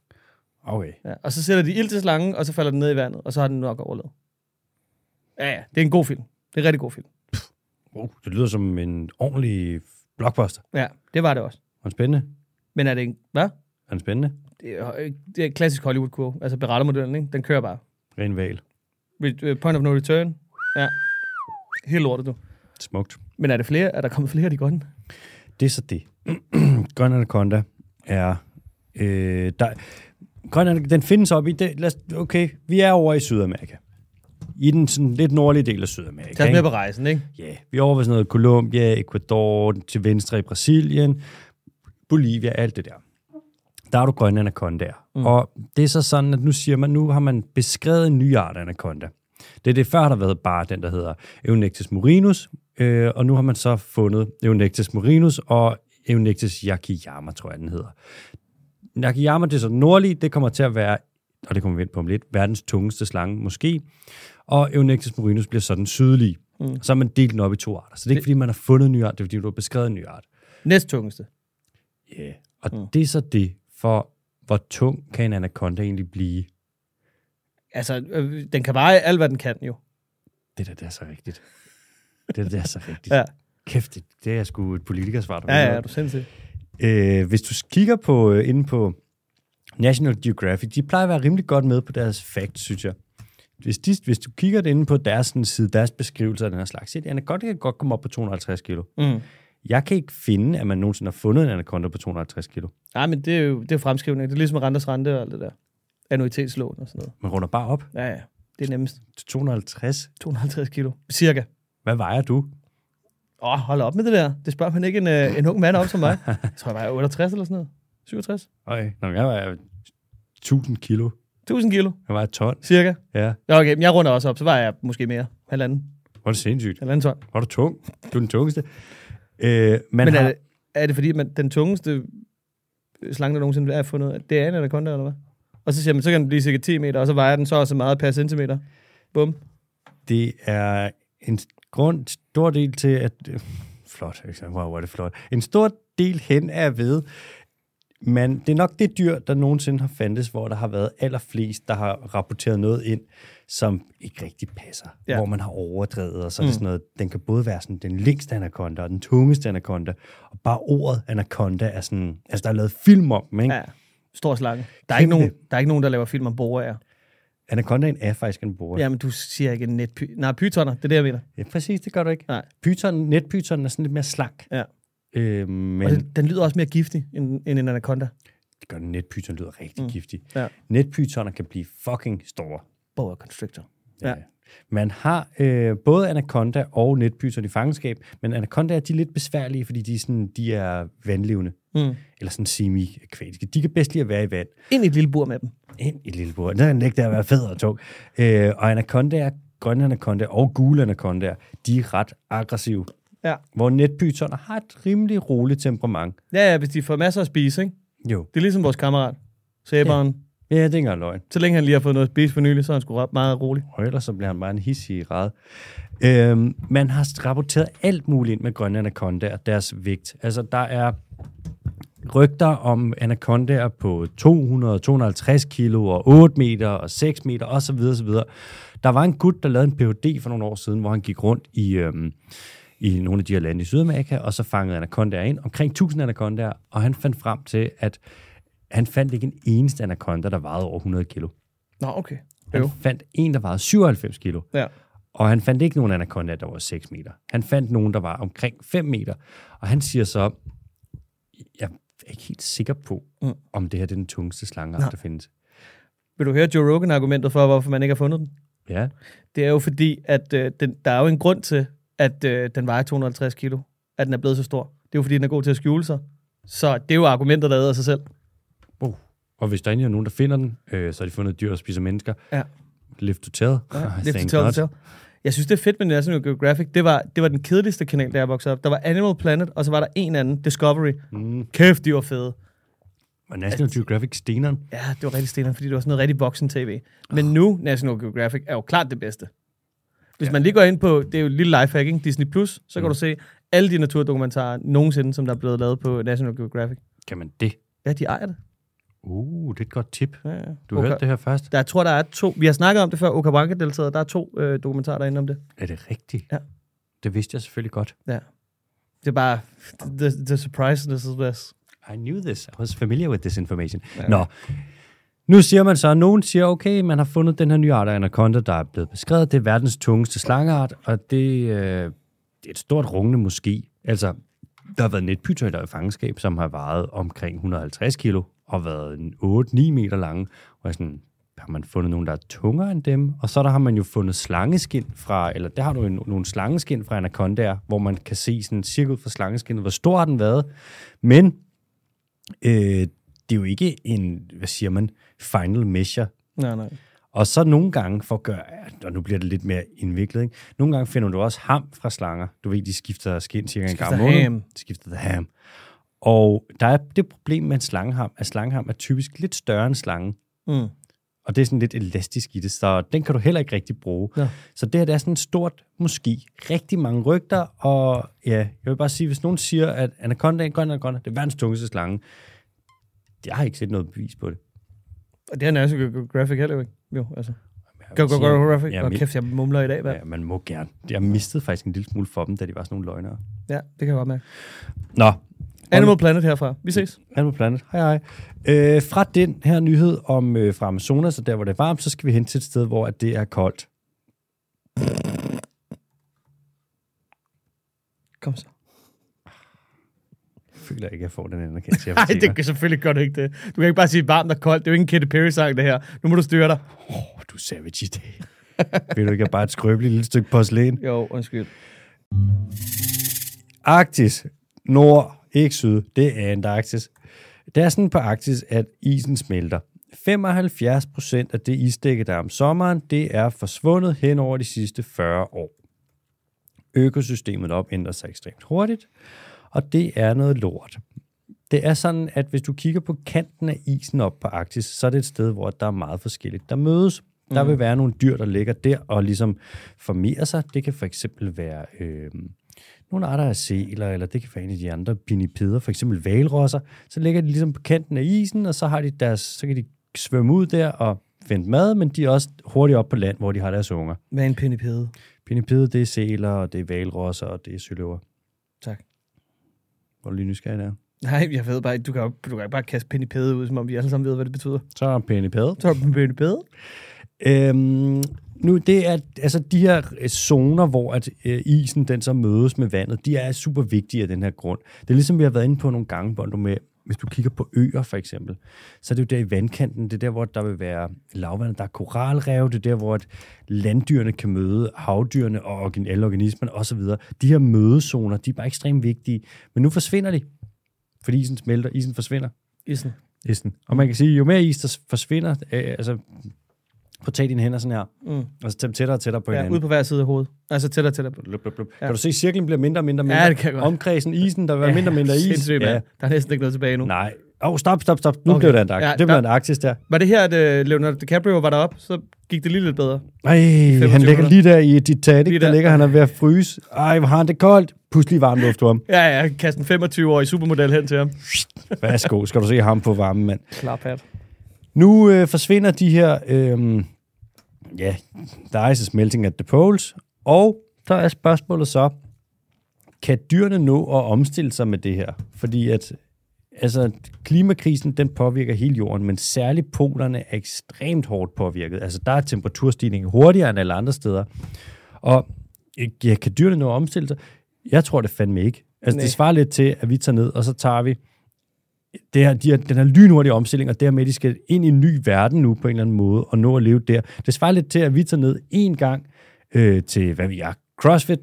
Okay. Ja, og så sætter de ild til slangen, og så falder den ned i vandet, og så har den nok overlevet. Ja, ja, det er en god film. Det er en rigtig god film. Wow. Det lyder som en ordentlig blockbuster. Ja, det var det også. Er den spændende? Men er det en... Hvad? Er den spændende? Det er, det er klassisk Hollywood-kurve. Altså Beretta-modellen, ikke? Den kører bare. Ren val. Øh, Point of no return. Ja. Helt lortet, du. Smukt. Men er det flere? Er der kommet flere af de grønne? Det er så det. Grøn Anaconda er... Øh, der, Grøn Anaconda, den findes op i... Det, lad os, okay, vi er over i Sydamerika. I den sådan lidt nordlige del af Sydamerika. Tag med på rejsen, ikke? Ja, vi er over ved sådan noget Colombia, Ecuador, til venstre i Brasilien, Bolivia, alt det der. Der er du grønne anacondaer. Mm. Og det er så sådan, at nu siger man, nu har man beskrevet en ny art af anaconda. Det er det, før har der været bare den, der hedder Eunectes murinus, øh, og nu har man så fundet Eunectes murinus og Eunectes yakiyama, tror jeg, den hedder. Yakiyama, det er så nordlige, det kommer til at være, og det kommer vi ind på om lidt, verdens tungeste slange måske. Og Eunectes murinus bliver så den sydlige. Mm. Så har man delt den op i to arter. Så det er ikke, fordi man har fundet en ny art, det er, fordi du har beskrevet en ny art. Næst tungeste. Ja. Yeah. Og mm. det er så det, for hvor tung kan en anaconda egentlig blive? Altså, øh, den kan veje alt, hvad den kan jo. Det der, det er så rigtigt. det der, er så rigtigt. Ja, Kæft, det, det er sgu et politikersvar, ja, ja, er du sindssygt. Øh, hvis du kigger på øh, inde på National Geographic, de plejer at være rimelig godt med på deres facts, synes jeg. Hvis, de, hvis du kigger det inde på deres sådan, side, deres beskrivelse af den her slags, så er det anaconda kan godt komme op på 250 kilo. Mm. Jeg kan ikke finde, at man nogensinde har fundet en anaconda på 250 kilo. Nej, men det er jo det er fremskrivning. Det er ligesom renters rente og alt det der. Annuitetslån og sådan noget. Man runder bare op Ja, ja. Det er nemmest. til 250. 250 kilo. Cirka. Hvad vejer du? Åh, oh, hold op med det der. Det spørger man ikke en, øh, en ung mand om som mig. Jeg tror, jeg var 68 eller sådan noget. 67? Okay. Nå, jeg vejer 1000 kilo. 1000 kilo, Jeg vejer et ton. cirka. Ja. Okay, men jeg runder også op, så var jeg måske mere. Halvanden, Hvor er det sindssygt. halvanden ton. Hvor er du tung. Du er den tungeste. Øh, man Men har, er det, er det fordi, man, den tungeste slange, der nogensinde er fundet, det er en anaconda, eller hvad? Og så siger man, så kan den blive cirka 10 meter, og så vejer den så og så meget per centimeter. Bum. det er en grund, stor del til, at... øh, Flot, wow, hvor er det flot. En stor del hen er ved, men det er nok det dyr, der nogensinde har fandtes, hvor der har været allerflest, der har rapporteret noget ind, som ikke rigtig passer. Ja. Ja. Hvor man har overdrevet, og så er det sådan noget, den kan både være sådan den længste anaconda og den tungeste anaconda, og bare ordet anaconda er sådan, altså der er lavet film om dem, ikke? Ja, stor slange. Der er, ikke nogen, der er ikke nogen, der laver film om borer. Anacondaen er faktisk en bore. Jamen, du siger ikke en netpy... Nej, pytoner, det er det, jeg mener. Ja, præcis, det gør du ikke. Nej. Python, netpython er sådan lidt mere slank. Ja. Øh, men Og den, den lyder også mere giftig end, end en anaconda. det gør den netpython lyder rigtig Mm. mm. giftig. Ja. Netpythoner kan blive fucking store. Boa constrictor. Ja. Man har øh, både anaconda og netpython i fangenskab, men anaconda er de lidt besværlige, fordi de er, sådan, de er vandlevende, Mm. eller sådan semi-akvatiske. De kan bedst lide at være i vand. Ind i et lille bur med dem. Ind i et lille bord. Der er ikke der at være fed og tung. Øh, og anacondaer, grønne anacondaer og gule anacondaer, de er ret aggressive. Ja. Hvor netpythoner har et rimelig roligt temperament. Ja, ja, hvis de får masser at spise, ikke? Jo. Det er ligesom vores kammerat. Sæberen. Ja, det er ikke engang løgn. Så længe han lige har fået noget at spise for nylig, så er han sgu ret meget rolig. Og ellers så bliver han bare en hissig rad. Øhm, man har rapporteret alt muligt ind med grønne anacondaer, deres vægt. Altså, der er rygter om anacondaer på 200-250 kilo, og 8 meter, og 6 meter, osv. osv. Der var en gut, der lavede en Ph.D. for nogle år siden, hvor han gik rundt i, øhm, i nogle af de her lande i Sydamerika, og så fangede anacondaer ind, omkring 1000 anacondaer, og han fandt frem til, at han fandt ikke en eneste anaconda, der vejede over 100 kilo. Nå, okay. Han Jo. fandt en, der vejede 97 kilo. Ja. Og han fandt ikke nogen anaconda, der var 6 meter. Han fandt nogen, der var omkring 5 meter. Og han siger så, jeg er ikke helt sikker på, Mm. om det her det er den tungeste slange, der findes. Vil du høre Joe Rogan-argumentet for, hvorfor man ikke har fundet den? Ja, Det er jo fordi, at øh, den, der er jo en grund til, at øh, den vejer 250 kilo. At den er blevet så stor. Det er jo fordi, den er god til at skjule sig. Så det er jo argumenter, der æder sig selv. Og hvis der endelig er nogen, der finder den, øh, så har de fundet et dyr, der spiser mennesker. Ja. Live to tell. Ja, er think tell, not. tell. Jeg synes, det er fedt med National Geographic. Det var, det var den kedeligste kanal, da jeg voksede op. Der var Animal Planet, og så var der en anden, Discovery. Mm. Kæft, de var fede. Og National Geographic steneren. Ja, det var rigtig stenere, fordi det var sådan noget rigtig voksen-tv. Men nu, National Geographic er jo klart det bedste. Hvis Ja. man lige går ind på, det er jo et lille lifehack, ikke? Disney+, Plus, så kan Mm. du se alle de naturdokumentarer nogensinde, som der er blevet lavet på National Geographic. Kan man det? Ja, de ejer det. Uh, det er et godt tip. Ja, ja. Du okay. hørte det her først. Der, jeg tror, der er to. Vi har snakket om det før, Okabanka deltaget. Der er to øh, dokumentarer derinde om det. Er det rigtigt? Ja. Det vidste jeg selvfølgelig godt. Ja. Det er bare, the, the surprise is this. I knew this. I was familiar with this information. Ja. Nå, nu siger man så, at nogen siger, okay, man har fundet den her nye art af anaconda, der er blevet beskrevet. Det er verdens tungeste slangeart, og det, øh, det er et stort rungende måske. Altså, der har været netpytter i fangenskab, som har vejet omkring 150 kilo, og været en 8-9 meter lange. Og sådan, har man fundet nogen, der er tungere end dem. Og så der har man jo fundet slangeskin fra, eller der har du jo no- nogle slangeskin fra anacondaer, hvor man kan se sådan cirka ud fra slangeskinnet, hvor stor har den været. Men øh, det er jo ikke en, hvad siger man, final measure. Nej, nej. Og så nogle gange, for at gøre, og nu bliver det lidt mere indviklet, ikke? nogle gange finder du også ham fra slanger. Du ved, de skifter skin cirka en gang om måneden. De skifter the ham. Og der er det problem med en slangeham, at slangeham er typisk lidt større end slangen. Mm. Og det er sådan lidt elastisk i det, så den kan du heller ikke rigtig bruge. Ja. Så det her det er sådan et stort, måske rigtig mange rygter, og ja, jeg vil bare sige, hvis nogen siger, at anaconda er grøn anaconda, det er verdens tungeste slange, jeg har ikke set noget bevis på det. Og det er National Geographic heller ikke. Jo, altså. Jeg Go, go, sige, Geographic. ja, mit- kæft, jeg mumler i dag, hvad? Ja, man må gerne. Jeg mistede faktisk en lille smule for dem, da de var sådan nogle løgnere. Ja, det kan jeg godt mærke. Nå, Animal Planet herfra. Vi ses. Animal Planet. Hej hej. Øh, fra den her nyhed om øh, fra Amazonas, så der hvor det er varmt, så skal vi hen til et sted, hvor at det er koldt. Kom så. Jeg føler ikke, at jeg får den anerkendelse, Nej, det kan selvfølgelig godt ikke det. Du kan ikke bare sige varmt og koldt. Det er jo ikke en Katy Perry-sang, det her. Nu må du styre dig. Åh, oh, du er savage i dag. Vil du ikke bare et skrøbeligt lille stykke porcelæn? Jo, undskyld. Arktis, nord, ikke syd, det er Antarktis. Det er sådan på Arktis, at isen smelter. 75 procent af det isdække, der er om sommeren, det er forsvundet hen over de sidste 40 år. Økosystemet op ændrer sig ekstremt hurtigt, og det er noget lort. Det er sådan, at hvis du kigger på kanten af isen op på Arktis, så er det et sted, hvor der er meget forskelligt, der mødes. Der vil være nogle dyr, der ligger der og ligesom formerer sig. Det kan for eksempel være øh, nogle arter af sæler, eller det kan være en af de andre pinnipeder, for eksempel valrosser. Så ligger de ligesom på kanten af isen, og så, har de deres, så kan de svømme ud der og finde mad, men de er også hurtigt op på land, hvor de har deres unger. Hvad er en pinnipede? Pinnipeder, det er sæler, og det er valrosser, og det er søløver. Tak. Hvor er du lige nysgerrig der? Nej, jeg ved bare ikke. Du kan, du kan bare kaste pinnipede ud, som om vi alle sammen ved, hvad det betyder. Så er pinnipede. Så er en pinnipede. Øhm, nu, det er altså de her øh, zoner, hvor at, øh, isen den så mødes med vandet, de er super vigtige af den her grund. Det er ligesom, vi har været inde på nogle gange, du med, hvis du kigger på øer for eksempel, så er det jo der i vandkanten, det er der, hvor der vil være lavvand, der er koralrev, det er der, hvor at landdyrene kan møde havdyrene og alle organismerne osv. De her mødezoner, de er bare ekstremt vigtige, men nu forsvinder de, fordi isen smelter, isen forsvinder. Isen. Isen. Og man kan sige, jo mere is, der forsvinder, øh, altså, at tage dine hænder sådan her, Mm. og så tættere og tættere på Ja, hinanden. ude på hver side af hovedet. Altså tættere og tættere på. Blup, blup, blup. Ja. Kan du se, at cirklen bliver mindre og mindre mindre? Ja, det kan godt. Omkredsen, isen, der bliver mindre og mindre is. Sindssygt, ja. Der er næsten ikke noget tilbage nu. Nej. Åh, oh, stop, stop, stop. Nu Okay. blev det Antarktis. Ja, Ja, det blev der- Antarktis der. Var det her, at uh, Leonardo DiCaprio var deroppe, så gik det lige lidt bedre. Ej, 25 han ligger lige der i Titanic. Lige Der der. ligger han er ved at fryse. Ej, hvor har han det koldt. Pludselig varm luft på ham. Ja, ja, kast en 25-årig supermodel hen til ham. Værsgo, skal du se ham på varme, mand. Klar pat. Nu øh, forsvinder de her, øh, ja, der is is melting at the poles, og der er spørgsmålet så, kan dyrene nå at omstille sig med det her? Fordi at, altså, klimakrisen, den påvirker hele jorden, men særligt polerne er ekstremt hårdt påvirket. Altså, der er temperaturstigning hurtigere end alle andre steder. Og ja, kan dyrene nå at omstille sig? Jeg tror det fandme ikke. Altså, Nej. det svarer lidt til, at vi tager ned, og så tager vi det her, de her, den her lynhurtige omstilling, og dermed, de skal ind i en ny verden nu på en eller anden måde, og nå at leve der. Det svarer lidt til, at vi tager ned en gang øh, til, hvad vi er, CrossFit,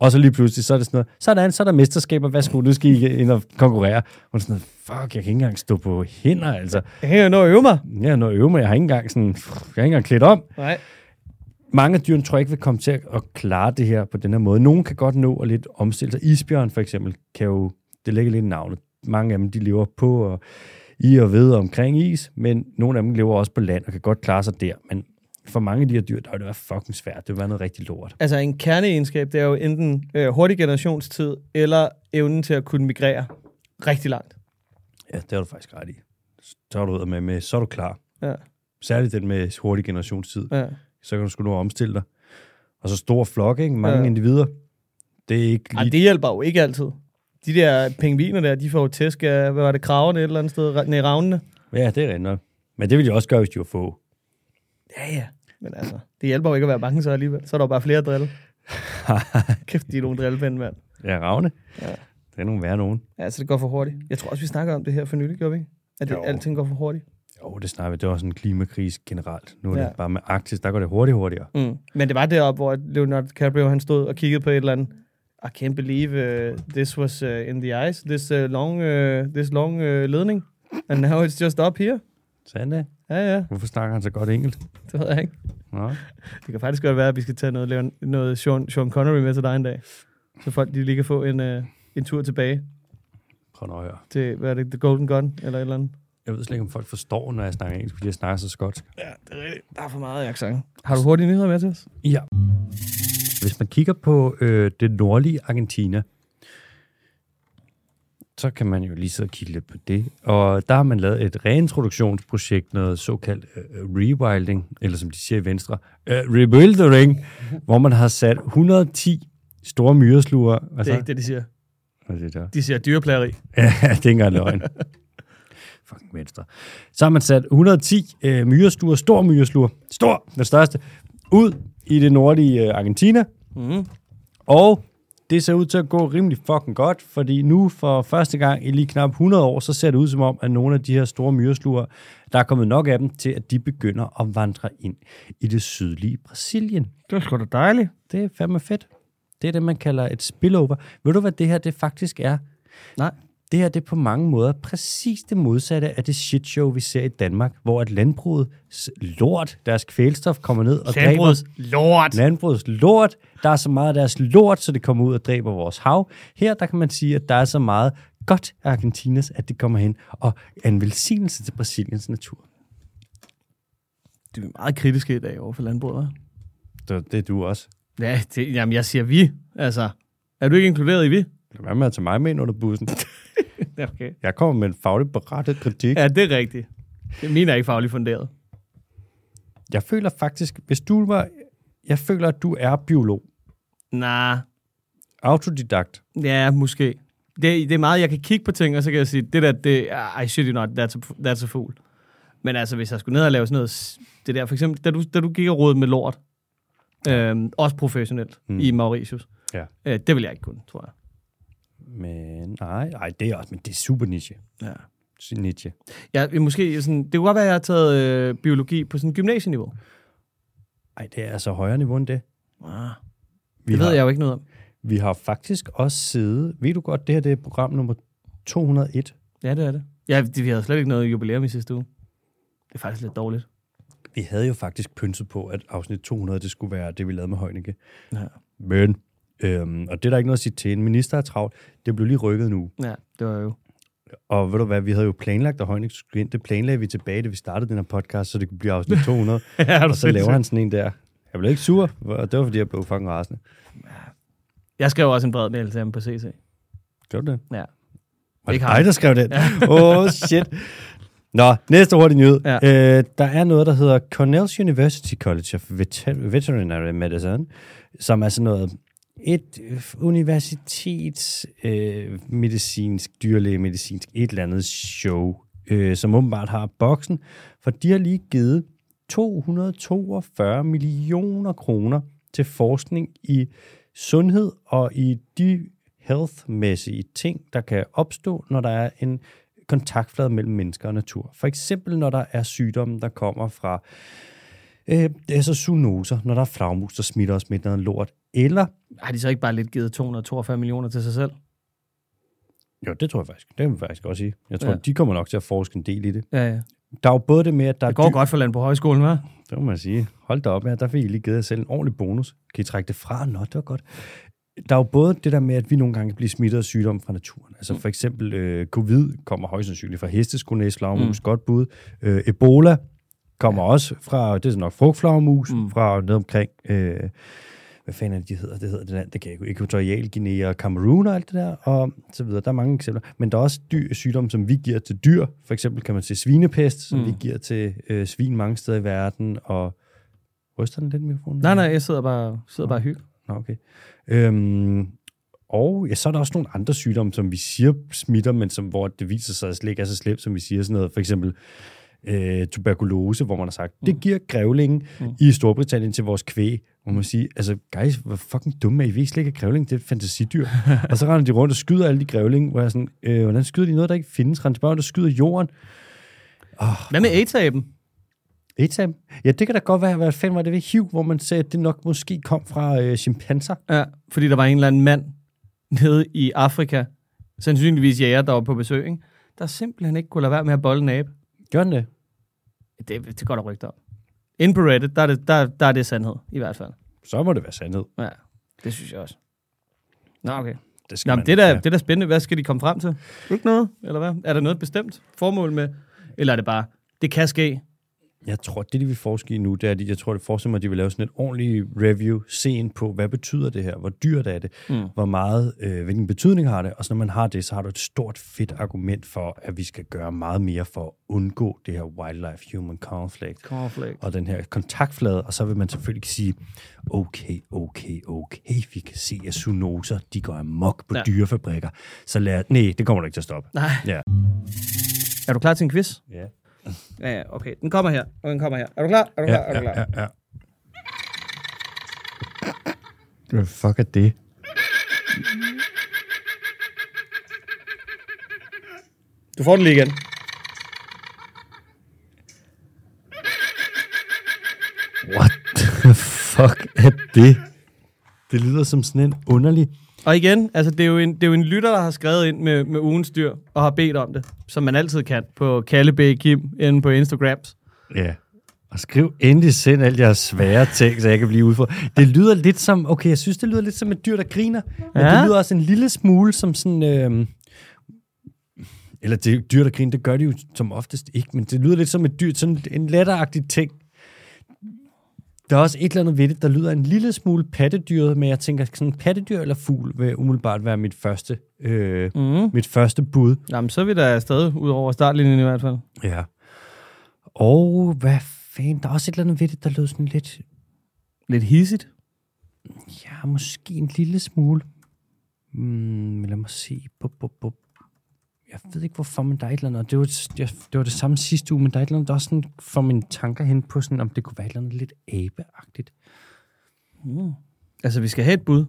Og så lige pludselig, så er det sådan noget, sådan, så er der mesterskaber, værsgo, nu skal I ind og konkurrere. Og sådan noget, fuck, jeg kan ikke engang stå på hænder, altså. Jeg kan nå at øve mig. Jeg at øve mig, jeg har ikke engang sådan, jeg har ikke engang klædt om. Nej. Mange af dyrene tror jeg ikke vil komme til at, klare det her på den her måde. Nogle kan godt nå at lidt omstille sig. Isbjørn for eksempel kan jo, det ligger lidt i navnet. Mange af dem, de lever på og i og ved og omkring is, men nogle af dem lever også på land og kan godt klare sig der. Men for mange af de her dyr, der vil det være fucking svært. Det vil være noget rigtig lort. Altså en kerneegenskab, det er jo enten øh, hurtig generationstid, eller evnen til at kunne migrere rigtig langt. Ja, det har du faktisk ret i. Så er du ud med, med, så er du klar. Ja. Særligt den med hurtig generationstid. Ja. Så kan du sgu at omstille dig. Og så stor flok, ikke? Mange Ja. individer. Det er ikke Ej, lige... det hjælper jo ikke altid. De der pingviner der, de får jo tæsk af, hvad var det, kravene et eller andet sted, ned i ravnene. Ja, det er rigtigt nok. Men det ville de også gøre, hvis de var få. Ja, ja. Men altså, det hjælper jo ikke at være bange så alligevel. Så er der jo bare flere drille. Kæft, de er nogle drillpinde, mand. Ja, ravne. Ja. Det er nogle værre nogen. Ja, altså det går for hurtigt. Jeg tror også, vi snakker om det her for nylig, gør vi ikke? At det, Jo. alting går for hurtigt. Jo, det snakker vi. Det er også en klimakrise generelt. Nu er Ja. det bare med Arktis, der går det hurtigt hurtigere. Mm. Men det var deroppe, hvor Leonardo DiCaprio han stod og kiggede på et eller andet. I can't believe uh, this was uh, in the ice, this uh, long, uh, this long uh, ledning. And now it's just up here. Sandt det? Ja, ja, Hvorfor snakker han så godt engelsk? det ved jeg ikke. Nå. Det kan faktisk godt være, at vi skal tage noget, noget Sean, Sean Connery med til dig en dag. Så folk de lige kan få en, uh, en tur tilbage Prøv nu at høre. til, hvad er det, The Golden Gun, eller et eller andet. Jeg ved slet ikke, om folk forstår, når jeg snakker engelsk, fordi jeg snakker så skotsk. Ja, det er rigtigt. Der er for meget accent. Har du hurtige nyheder med til os? Ja. Hvis man kigger på øh, det nordlige Argentina, så kan man jo lige sidde og kigge lidt på det. Og der har man lavet et reintroduktionsprojekt, noget såkaldt øh, rewilding, eller som de siger i Venstre, øh, rebuilding, hvor man har sat 110 store myresluger. Det er ikke det, de siger. Hvad er det der? De siger dyreplageri. Ja, det er ikke engang løgn. Fucking venstre. Så har man sat 110 øh, myresluer, stor myresluer, stor, den største, ud i det nordlige øh, Argentina. Mm. Og det ser ud til at gå rimelig fucking godt, fordi nu for første gang i lige knap 100 år, så ser det ud som om, at nogle af de her store myresluer, der er kommet nok af dem til, at de begynder at vandre ind i det sydlige Brasilien. Det var sgu da dejligt. Det er fandme fedt. Det er det, man kalder et spillover. Ved du, hvad det her det faktisk er? Nej. Det her det er på mange måder præcis det modsatte af det shitshow, vi ser i Danmark, hvor at landbrugets lort, deres kvælstof, kommer ned og Landbrugets dræber lort. landbrugets lort. Der er så meget af deres lort, så det kommer ud og dræber vores hav. Her der kan man sige, at der er så meget godt af Argentinas, at det kommer hen og er en velsignelse til Brasiliens natur. Det er meget kritiske i dag over for landbruget? Det, det er du også. Ja, det, jamen jeg siger vi. Altså, er du ikke inkluderet i vi? Hvad med at tage mig med ind under bussen? Okay. Jeg kommer med en faglig berettet kritik. Ja, det er rigtigt. Det mine er ikke fagligt funderet. Jeg føler faktisk, hvis du var... Jeg føler, at du er biolog. Nej, Autodidakt. ja, måske. Det, det er meget, jeg kan kigge på ting, og så kan jeg sige, det der, det er, I shit you not, that's a, that's a fool. Men altså, hvis jeg skulle ned og lave sådan noget, det der, for eksempel, da du, da du gik og rådede med lort, øhm, også professionelt, Mm. i Mauritius, Ja. øh, det vil jeg ikke kunne, tror jeg. Men nej, nej, det er også, men det er super niche. Ja. Niche. Vil måske sådan, det kunne godt være, at jeg har taget øh, biologi på sådan gymnasieniveau. Ej, det er altså højere niveau end det. Ah, Vi det har, ved jeg jo ikke noget om. Vi har faktisk også siddet... Ved du godt, det her det er program nummer 201. Ja, det er det. Ja, vi havde slet ikke noget jubilæum i sidste uge. Det er faktisk lidt dårligt. Vi havde jo faktisk pynset på, at afsnit 200, det skulle være det, vi lavede med Heunicke. Ja. Men, øhm, og det er der ikke noget at sige til. En minister er travlt. Det blev lige rykket nu. Ja, det var jo... Og ved du hvad, vi havde jo planlagt, at Heunicke skulle ind. Det planlagde vi tilbage, da vi startede den her podcast, så det kunne blive afsnit 200. ja, og så laver han sådan en der. Jeg blev ikke sur, og det var, fordi jeg blev fucking rasende. Jeg skrev også en bred mail til ham på CC. Gjorde du det? Ja. Var det dig, der skrev den? Åh, oh, shit. Nå, næste hurtig nyhed. Ja. Øh, der er noget, der hedder Cornell's University College of Vet- Veterinary Medicine, som er sådan noget, et øh, universitets øh, medicinsk, dyrlægemedicinsk, et eller andet show, øh, som åbenbart har boksen, for de har lige givet 242 millioner kroner til forskning i sundhed og i de health-mæssige ting, der kan opstå, når der er en kontaktflade mellem mennesker og natur. For eksempel, når der er sygdomme, der kommer fra Øh, det er så zoonoser, når der er flagmus, der smitter os med noget lort. Eller, Har de så ikke bare lidt givet 242 millioner til sig selv? jo, det tror jeg faktisk, det vil jeg faktisk også sige. Jeg tror, Ja. de kommer nok til at forske en del i det. Ja, ja. Der er jo både det med, at der Det er går godt for land på højskolen, hva'? Det må man sige. Hold da op, ja, der fik I lige givet jer selv en ordentlig bonus. Kan I trække det fra? Nå, det var godt. Der er jo både det der med, at vi nogle gange kan blive smittet af sygdom fra naturen. Altså for eksempel øh, covid kommer højst sandsynligt fra hesteskunæs, flagmus, mm. godt bud. Øh, Ebola kommer ja. også fra, det er nok frugtflagermus, mm. fra ned omkring, øh, hvad fanden er det, de hedder? Det hedder det land, det kan jeg. Ekvatorial Guinea og Cameroon og alt det der, og så videre. Der er mange eksempler. Men der er også dyr, sygdomme, som vi giver til dyr. For eksempel kan man se svinepest, som mm. vi giver til øh, svin mange steder i verden, og ryster den lidt mikrofonen? Nej, nej, jeg sidder bare, sidder bare og hygger. Nå, okay. Øhm, og ja, så er der også nogle andre sygdomme, som vi siger smitter, men som, hvor det viser sig at slet ikke er så slemt, som vi siger sådan noget. For eksempel øh, tuberkulose, hvor man har sagt, mm. det giver grævlingen mm. i Storbritannien til vores kvæg. Hvor man siger, altså guys, hvor fucking dumme er I? Vi slet ikke, grævling det er fantasidyr. og så render de rundt og skyder alle de grævlinge, hvor jeg sådan, øh, hvordan skyder de noget, der ikke findes? Render de bare rundt og skyder jorden? Hvad med AIDS-aben? AIDS-aben? Ja, det kan da godt være, hvad fanden var det ved HIV, hvor man sagde, at det nok måske kom fra øh, chimpanser. Ja, fordi der var en eller anden mand nede i Afrika, sandsynligvis jæger, der var på besøg, ikke? der simpelthen ikke kunne lade være med at bolle en abe. Gør den det? Det, det går der rygter om. Inde på Reddit, der er, det, der, der er det sandhed, i hvert fald. Så må det være sandhed. Ja, det synes jeg også. Nå, okay. Det skal Nå, man det, er da, ja. det er da spændende. Hvad skal de komme frem til? Ikke noget, eller hvad? Er der noget bestemt formål med? Eller er det bare, det kan ske? Jeg tror, det de vil forske i nu, det er, at jeg tror, det forestiller mig, at de vil lave sådan et ordentligt review, se ind på, hvad betyder det her, hvor dyrt er det, mm. hvor meget, øh, hvilken betydning har det, og så når man har det, så har du et stort fedt argument for, at vi skal gøre meget mere for at undgå det her wildlife-human conflict, Cornflake. og den her kontaktflade, og så vil man selvfølgelig sige, okay, okay, okay, vi kan se, at zoonoser, de går amok på ja. dyrefabrikker, så lad, nej, det kommer du ikke til at stoppe. Nej. Ja. Er du klar til en quiz? Ja. Ja, ja, okay. Den kommer her, og den kommer her. Er du klar? Er du klar? Ja, er du klar? ja, ja, ja. Hvad fuck er det? Du får den lige igen. What the fuck er det? Det lyder som sådan en underlig... Og igen, altså det er, jo en, det er jo en lytter, der har skrevet ind med, med ugens dyr, og har bedt om det, som man altid kan, på Kalle B. Kim, inde på Instagrams. Ja. Og skriv endelig send alle jeres svære ting, så jeg kan blive udfordret. Det lyder lidt som... Okay, jeg synes, det lyder lidt som et dyr, der griner. Men Ja. det lyder også en lille smule som sådan... Øh, eller det dyr, der griner, det gør de jo som oftest ikke, men det lyder lidt som et dyr, sådan en letteragtig ting. Der er også et eller andet ved det, der lyder en lille smule pattedyret, men jeg tænker, sådan pattedyr eller fugl vil umiddelbart være mit første, øh, Mm. mit første bud. Jamen, så er vi da afsted, ud over startlinjen i hvert fald. Ja. Og hvad fanden, der er også et eller andet ved det, der lyder sådan lidt, Lidt hissigt. ja, måske en lille smule. Mm, lad mig se. Bup, bup, bup. Jeg ved ikke hvorfor, men der er et eller andet. Det var, det, det var det samme sidste uge, men der er et eller andet, der også sådan får mine tanker hen på sådan, om det kunne være et eller andet lidt abeagtigt. Mm. Altså, vi skal have et bud.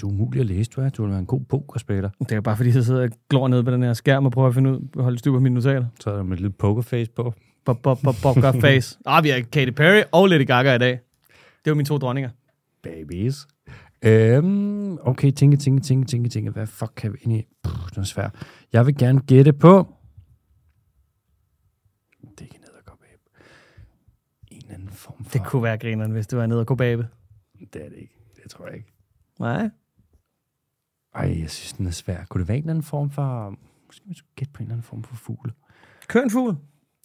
Du er umulig at læse, du er. Du vil være en god pokerspiller. Det er bare fordi, jeg sidder og glor ned på den her skærm og prøver at finde ud, at holde styr på mine notater. Så er der med et lille pokerface på. Bob, bob, bob, bob, bob, face. Ah, vi har Katy Perry og Lady Gaga i dag. Det var mine to dronninger. Babies. Øhm, okay, tænke, tænke, tænke, tænke, tænke. Hvad fuck kan vi ind i? Puh, det er svært. Jeg vil gerne gætte på... Det er ikke en edderkopabe. En eller anden form for... Det kunne være grineren, hvis det var nede og babe. det er det ikke. Det tror jeg ikke. Nej. Ej, jeg synes, den er svær. Kunne det være en eller anden form for... Måske vi skulle gætte på en eller anden form for fugl. Kør en fugl.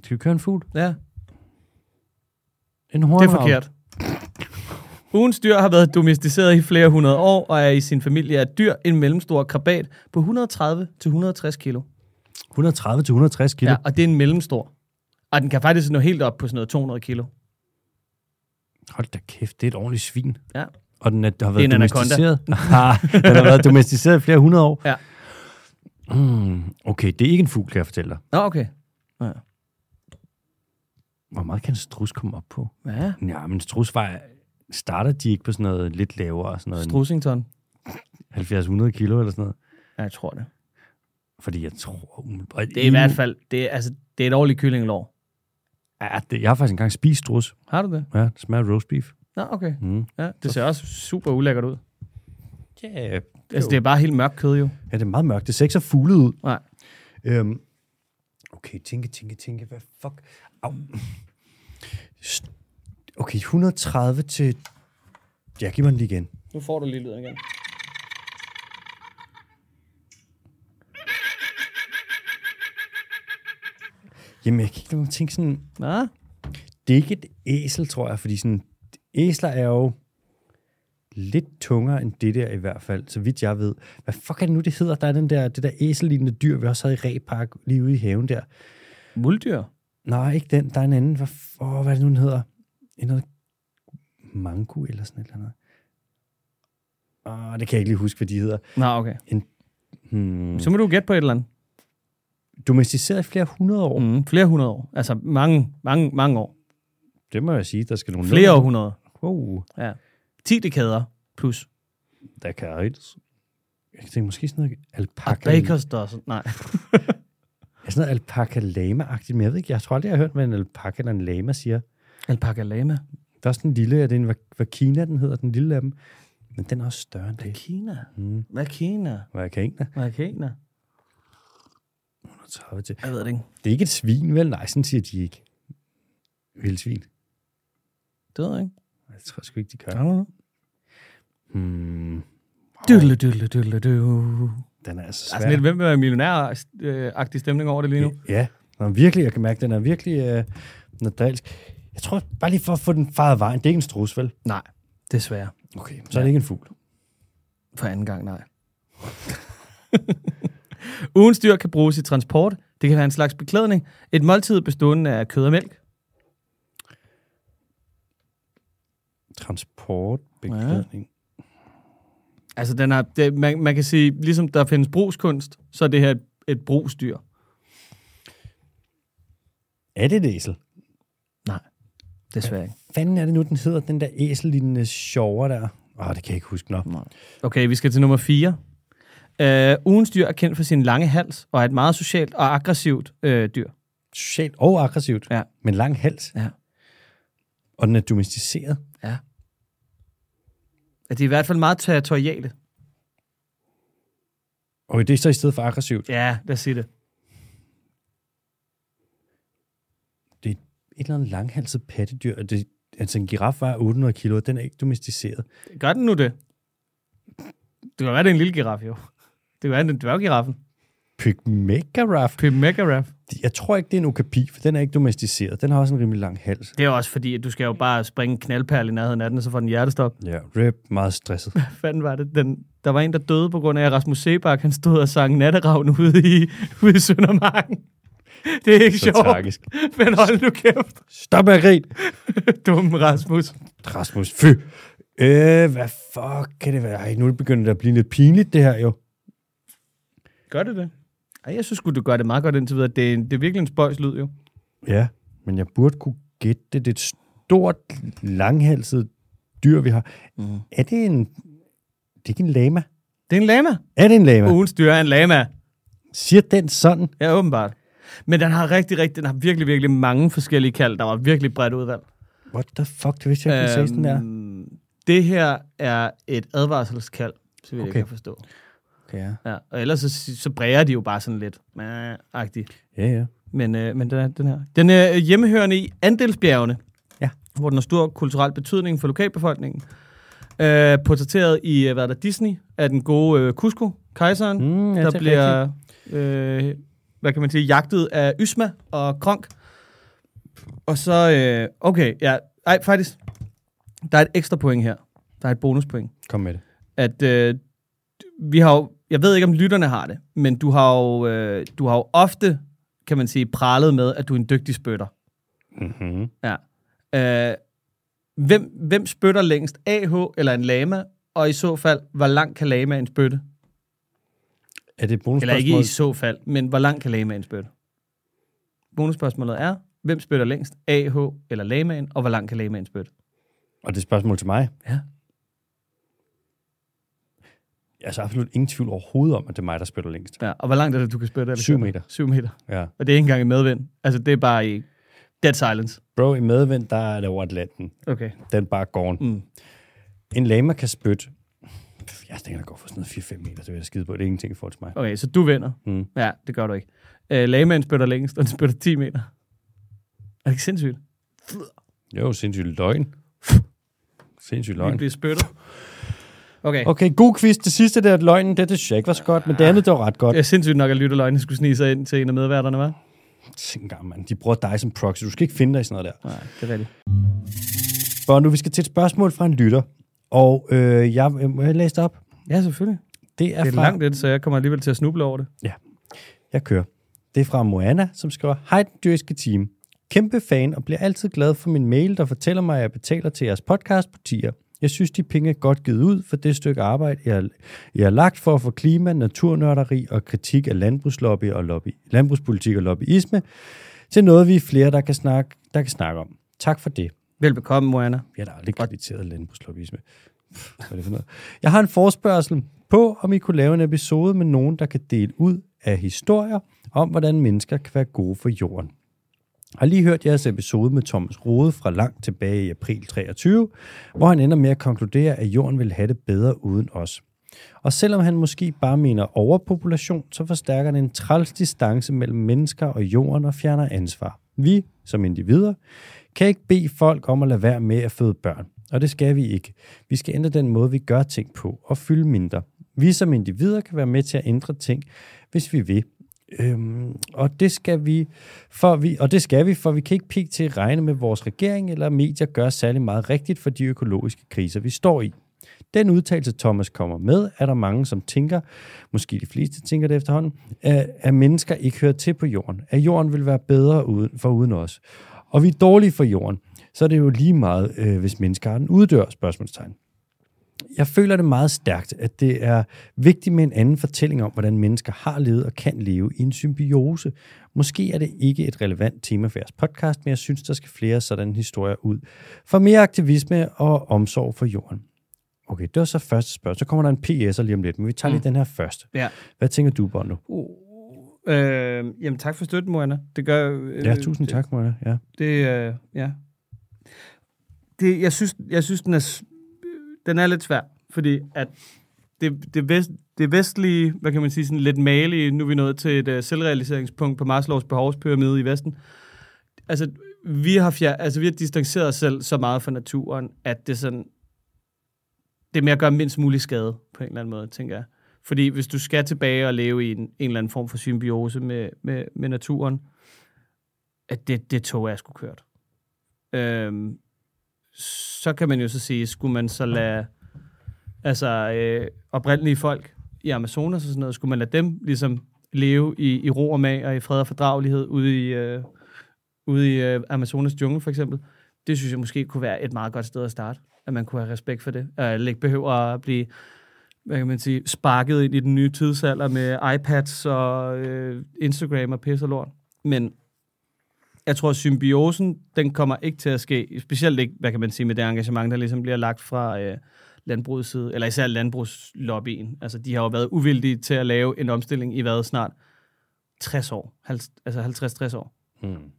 Skal vi køre en fugl? Ja, En det hornhav. er forkert. Ugens dyr har været domesticeret i flere hundrede år, og er i sin familie af dyr en mellemstor krabat på 130-160 kilo. 130-160 kilo. Ja, og det er en mellemstor. Og den kan faktisk nå helt op på sådan noget 200 kilo. Hold da kæft, det er et ordentligt svin. Ja. Og den er, har Det er været en anaconda. domesticeret. Den har været domesticeret i flere hundrede år. Ja. Mm, okay, det er ikke en fugl, kan jeg fortælle dig. Nå, okay. Hvor meget kan en strus komme op på? Ja, Ja, men strus var, starter de ikke på sådan noget lidt lavere, sådan noget Strusington. 70-100 kilo eller sådan noget? Ja, jeg tror det. Fordi jeg tror... umiddelbart- Det er i hvert fald, det er, altså, det er et årligt kyllingelår. Ja, det, jeg har faktisk engang spist strus. Har du det? Ja, det smager roast beef. Nå, okay. Mm. Ja, det ser også super ulækkert ud. Ja, Altså, det er bare helt mørkt kød jo. ja, det er meget mørkt. Det ser ikke så fuglet ud. Nej. Øhm, okay, tænke, tænke, tænke. Hvad fuck? Au. St- Okay, 130 til... Ja, giv mig den lige igen. Nu får du lige lyden igen. Jamen, jeg kan ikke lade mig tænke sådan... Nå, Det er ikke et æsel, tror jeg, fordi sådan... Æsler er jo lidt tungere end det der i hvert fald, så vidt jeg ved. Hvad fuck er det nu, det hedder? Der er den der, det der æsellignende dyr, vi også havde i Repark lige ude i haven der. muldyr. Nej, ikke den. Der er en anden. Hvad, åh, hvad er det nu, den hedder? En noget mango eller sådan et eller andet. Åh, det kan jeg ikke lige huske, hvad de hedder. Nå, okay. Hmm. Så må du gætte på et eller andet. Domesticeret i flere hundrede år. Mm. Mm, flere hundrede år. Altså mange, mange, mange år. Det må jeg sige, der skal nogle... Flere århundreder. Wow, Ja. 10 dekader plus. der kan jeg ikke... Jeg tænker måske sådan noget alpaca... Bakers Dozen. Nej. Ja, sådan noget alpaca lama-agtigt, men jeg ved ikke, jeg tror aldrig, jeg har hørt, hvad en alpaca eller en lama siger. Alpaca lama. Der er sådan en lille, er det en vakina, den hedder, den lille af dem. Men den er også større end er det. Kina? Mm. Hvad er Kina? Hvad kan ikke Hvad er Kina? 130 til. Jeg ved det ikke. Det er ikke et svin, vel? Nej, sådan siger de ikke. Vildsvin. Det ved jeg ikke. Jeg tror sgu ikke, de gør. Don't know. Hmm. Dydle, dydle, dydle, dydle. Den er altså er svær. sådan lidt, hvem være millionær-agtig stemning over det lige nu. Ja, den er virkelig, jeg kan mærke, den er virkelig øh, nadalsk. Jeg tror, bare lige for at få den faret vejen, det er ikke en strus, vel? Nej, desværre. Okay, så er det ikke en fugl. For anden gang, nej. Ugens dyr kan bruges i transport. Det kan være en slags beklædning. Et måltid bestående af kød og mælk. Transport, beklædning. Altså, den er, det, man, man kan sige, ligesom der findes brugskunst, så er det her et, et brugsdyr. Er det et æsel? Nej, desværre ikke. Fanden er det nu, den hedder, den der æsellignende sjovere der? Åh, det kan jeg ikke huske. Nå. Nej. Okay, vi skal til nummer 4. Uh, ugens dyr er kendt for sin lange hals, og er et meget socialt og aggressivt uh, dyr. Socialt og aggressivt, Ja. men lang hals. Ja. Og den er domesticeret. Ja. At de er i hvert fald meget territoriale. Og det er så i stedet for aggressivt. Ja, lad os sige det. Et eller andet langhalset pattedyr. Det, altså en giraf vejer 800 kilo, og den er ikke domesticeret. Gør den nu det? Det kan være, det er en lille giraf, jo. Det kan være, det er en dværggiraffen. Pygmegiraf. Pip Megaraf. Jeg tror ikke, det er en okapi, for den er ikke domesticeret. Den har også en rimelig lang hals. Det er også fordi, at du skal jo bare springe en knaldperle i nærheden af den, og så får den hjertestop. Ja, rip, meget stresset. Hvad fanden var det? Den, der var en, der døde på grund af, at Rasmus Sebak, han stod og sang natteravn ude i, ude i Søndermarken. Det er ikke Så sjovt, tragisk. men hold nu kæft. Stop med at grine. Dum Rasmus. Rasmus, fy. Øh, hvad fuck kan det være? Ej, nu er det begyndt at blive lidt pinligt, det her jo. Gør det det? Ej, jeg synes du gør det meget godt indtil videre. Det er, det er virkelig en spøjslyd, jo. Ja, men jeg burde kunne gætte det. Det er et stort, langhalset dyr, vi har. Mm. Er det en... Det er ikke en lama. Det er en lama. Er det en lama? Ugens dyr er en lama. Siger den sådan? Ja, åbenbart. Men den har rigtig, rigtig, den har virkelig, virkelig mange forskellige kald. Der var virkelig bredt udvalg. What the fuck? Det vidste jeg ikke, øhm, sådan der. Øhm, det her er et advarselskald, så vidt okay. Kan forstå. Okay, ja. Ja, og ellers så, så bræger de jo bare sådan lidt. Agtigt. Ja, ja. Men, øh, men den, er, den her. Den er hjemmehørende i Andelsbjergene. Ja. Hvor den har stor kulturel betydning for lokalbefolkningen. Øh, portrætteret i, øh, hvad er der, Disney, af den gode øh, Cusco, kejseren, Mm, ja, der er bliver, øh, hvad kan man sige, jagtet af Ysma og Kronk. Og så, øh, okay, ja, ej, faktisk, der er et ekstra point her. Der er et bonuspoint. Kom med det. At øh, vi har jo, jeg ved ikke, om lytterne har det, men du har jo, øh, du har jo ofte, kan man sige, pralet med, at du er en dygtig spytter. Mm-hmm. Ja. Øh, hvem, hvem spytter længst? AH eller en lama? Og i så fald, hvor lang kan lamaen spytte? Er det et Eller bonusspørgsmål? ikke i så fald, men hvor lang kan lamaen spytte? Bonusspørgsmålet er, hvem spytter længst? AH eller lamaen? Og hvor lang kan lamaen spytte? Og det er et spørgsmål til mig. Ja. Jeg er så absolut ingen tvivl overhovedet om, at det er mig, der spiller længst. ja. Og hvor langt er det, du kan spytte? Alexander? Syv meter. Syv meter. Ja. Og det er ikke engang i medvind. Altså, det er bare i Dead silence. Bro, i medvind, der er det over Atlanten. Okay. Den er bare gården. Mm. En lama kan spytte. Jeg tænker, der går for sådan noget 4-5 meter, det vil jeg skide på. Det er ingenting i forhold til mig. Okay, så du vinder. Mm. Ja, det gør du ikke. Øh, Lagman spytter længst, og den spytter 10 meter. Er det ikke sindssygt? Jo, sindssygt løgn. Sindssygt Vi løgn. bliver spyttet. Okay. Okay, god quiz. Det sidste der, løgnen, det, det synes jeg ikke var så godt, men det andet, det var ret godt. Det er sindssygt nok, at lytterløgnen skulle snige sig ind til en af medværterne, var? Tænk engang, mand. De bruger dig som proxy. Du skal ikke finde dig i sådan noget der. Nej, det er rigtigt. For nu, vi skal til et spørgsmål fra en lytter. Og øh, jeg, må jeg læse det op? Ja, selvfølgelig. Det er, Det er fra... langt lidt, så jeg kommer alligevel til at snuble over det. Jeg kører. Det er fra Moana, som skriver, Hej, den dyriske team. Kæmpe fan og bliver altid glad for min mail, der fortæller mig, at jeg betaler til jeres podcast på tier. Jeg synes, de penge er godt givet ud for det stykke arbejde, jeg har, jeg har lagt for at få klima, naturnørderi og kritik af landbrugslobby og lobby, landbrugspolitik og lobbyisme til noget, vi er flere, der kan snakke, der kan snakke om. Tak for det. Velbekomme, Moana. Jeg har da aldrig krediteret landbrugslobbyisme. Hvad er det for noget? Jeg har en forspørgsel på, om I kunne lave en episode med nogen, der kan dele ud af historier om, hvordan mennesker kan være gode for jorden. Jeg har lige hørt jeres episode med Thomas Rode fra langt tilbage i april 23, hvor han ender med at konkludere, at jorden vil have det bedre uden os. Og selvom han måske bare mener overpopulation, så forstærker den en træls distance mellem mennesker og jorden og fjerner ansvar. Vi, som individer, kan ikke bede folk om at lade være med at føde børn. Og det skal vi ikke. Vi skal ændre den måde, vi gør ting på og fylde mindre. Vi som individer kan være med til at ændre ting, hvis vi vil. Øhm, og det skal vi, for vi, og det skal vi, for vi kan ikke pik til at regne med vores regering eller medier gør særlig meget rigtigt for de økologiske kriser, vi står i. Den udtalelse, Thomas kommer med, er der mange, som tænker, måske de fleste tænker det efterhånden, at, at mennesker ikke hører til på jorden. At jorden vil være bedre uden, for uden os. Og vi er dårlige for jorden. Så er det jo lige meget, øh, hvis menneskearten uddør, spørgsmålstegn. Jeg føler det meget stærkt, at det er vigtigt med en anden fortælling om, hvordan mennesker har levet og kan leve i en symbiose. Måske er det ikke et relevant tema for jeres podcast, men jeg synes, der skal flere sådan historier ud. For mere aktivisme og omsorg for jorden. Okay, det var så første spørgsmål. Så kommer der en PS'er lige om lidt, men vi tager lige den her først. Ja. Hvad tænker du, Bondo? Uh, øh, jamen, tak for støtten, Moana. Det gør... Øh, Ja, tusind tak, Moana. Ja. Det, øh, ja. Det, jeg synes, jeg synes den, er, den er lidt svær, fordi at det, det, vest, det vestlige, hvad kan man sige, sådan lidt malige, nu er vi nået til et uh, selvrealiseringspunkt på Maslows behovspyramide i Vesten. Altså, vi har, fjer, altså, vi har distanceret os selv så meget fra naturen, at det sådan, det er med at gøre mindst mulig skade, på en eller anden måde, tænker jeg. Fordi hvis du skal tilbage og leve i en, en eller anden form for symbiose med, med, med naturen, at det, det tog er sgu kørt. Øhm, så kan man jo så sige, skulle man så lade altså, øh, oprindelige folk i Amazonas og sådan noget, skulle man lade dem ligesom leve i, i ro og mag og i fred og fordragelighed ude i, øh, ude i øh, Amazonas jungle for eksempel. Det synes jeg måske kunne være et meget godt sted at starte, at man kunne have respekt for det. og ikke behøver at blive hvad kan man sige, sparket ind i den nye tidsalder med iPads og øh, Instagram og pis og lort. Men jeg tror, at symbiosen, den kommer ikke til at ske, specielt ikke, hvad kan man sige, med det engagement, der ligesom bliver lagt fra øh, landbrugets side, eller især landbrugslobbyen. Altså, de har jo været uvildige til at lave en omstilling i hvad snart 60 år, 50, altså 50-60 år. Hmm.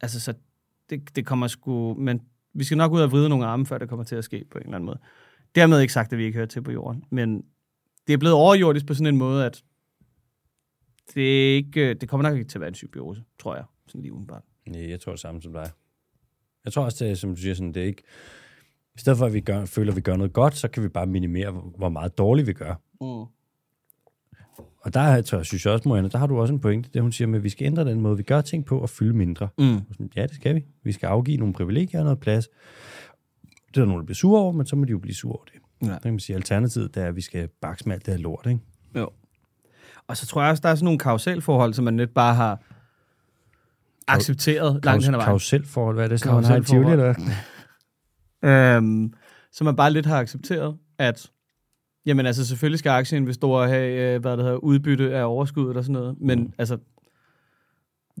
Altså, så det, det kommer sgu, men vi skal nok ud og vride nogle arme, før det kommer til at ske på en eller anden måde. Dermed ikke sagt, at vi ikke hører til på jorden, men det er blevet overjordisk på sådan en måde, at det, er ikke, det kommer nok ikke til at være en symbiose, tror jeg, sådan lige udenbart. Nej, jeg tror det samme som dig. Jeg tror også, det som du siger, sådan, det er ikke... I stedet for, at vi gør, føler, at vi gør noget godt, så kan vi bare minimere, hvor meget dårligt vi gør. Mm. Og der er- tror jeg, synes jeg også, Marianne, der har du også en pointe, det hun siger med, at vi skal ændre den måde, vi gør ting på og fylde mindre. Mm. Sådan, Ja, det skal vi. Vi skal afgive nogle privilegier og noget plads. Det er der nogen, der bliver sure over, men så må de jo blive sure over det. Ja. Så kan man sige, alternativet det er, at vi skal bakse med alt det her lort, ikke? Jo. Og så tror jeg også, der er sådan nogle kausalforhold, som man lidt bare har accepteret langt hen ad vejen. Karuselforhold, hvad er det? Sådan, man har i Tivoli, eller? Øhm, som man bare lidt har accepteret, at jamen altså selvfølgelig skal aktieinvestorer have, øh, hvad det hedder, udbytte af overskuddet og sådan noget, men Mm. altså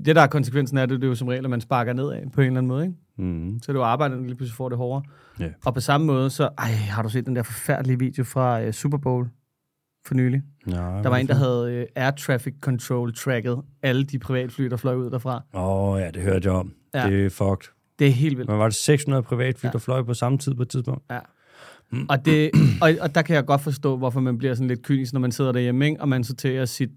det der er konsekvensen af det, det er jo som regel, at man sparker nedad på en eller anden måde, ikke? Mm. Så det er jo arbejderne, der lige pludselig får det hårdere. Ja. Og på samme måde, så, ej, har du set den der forfærdelige video fra øh, Super Bowl for nylig? Nå, Der var en, der havde øh, air traffic control tracket alle de privatfly, der fløj ud derfra. Åh, oh, ja, det hørte jeg om. Ja. Det er fucked. Det er helt vildt. Men var det 600 privatfly, Ja. der fløj på samme tid på et tidspunkt? Ja. Og, det, og, og der kan jeg godt forstå, hvorfor man bliver sådan lidt kynisk, når man sidder derhjemme, ikke? og man sorterer sit,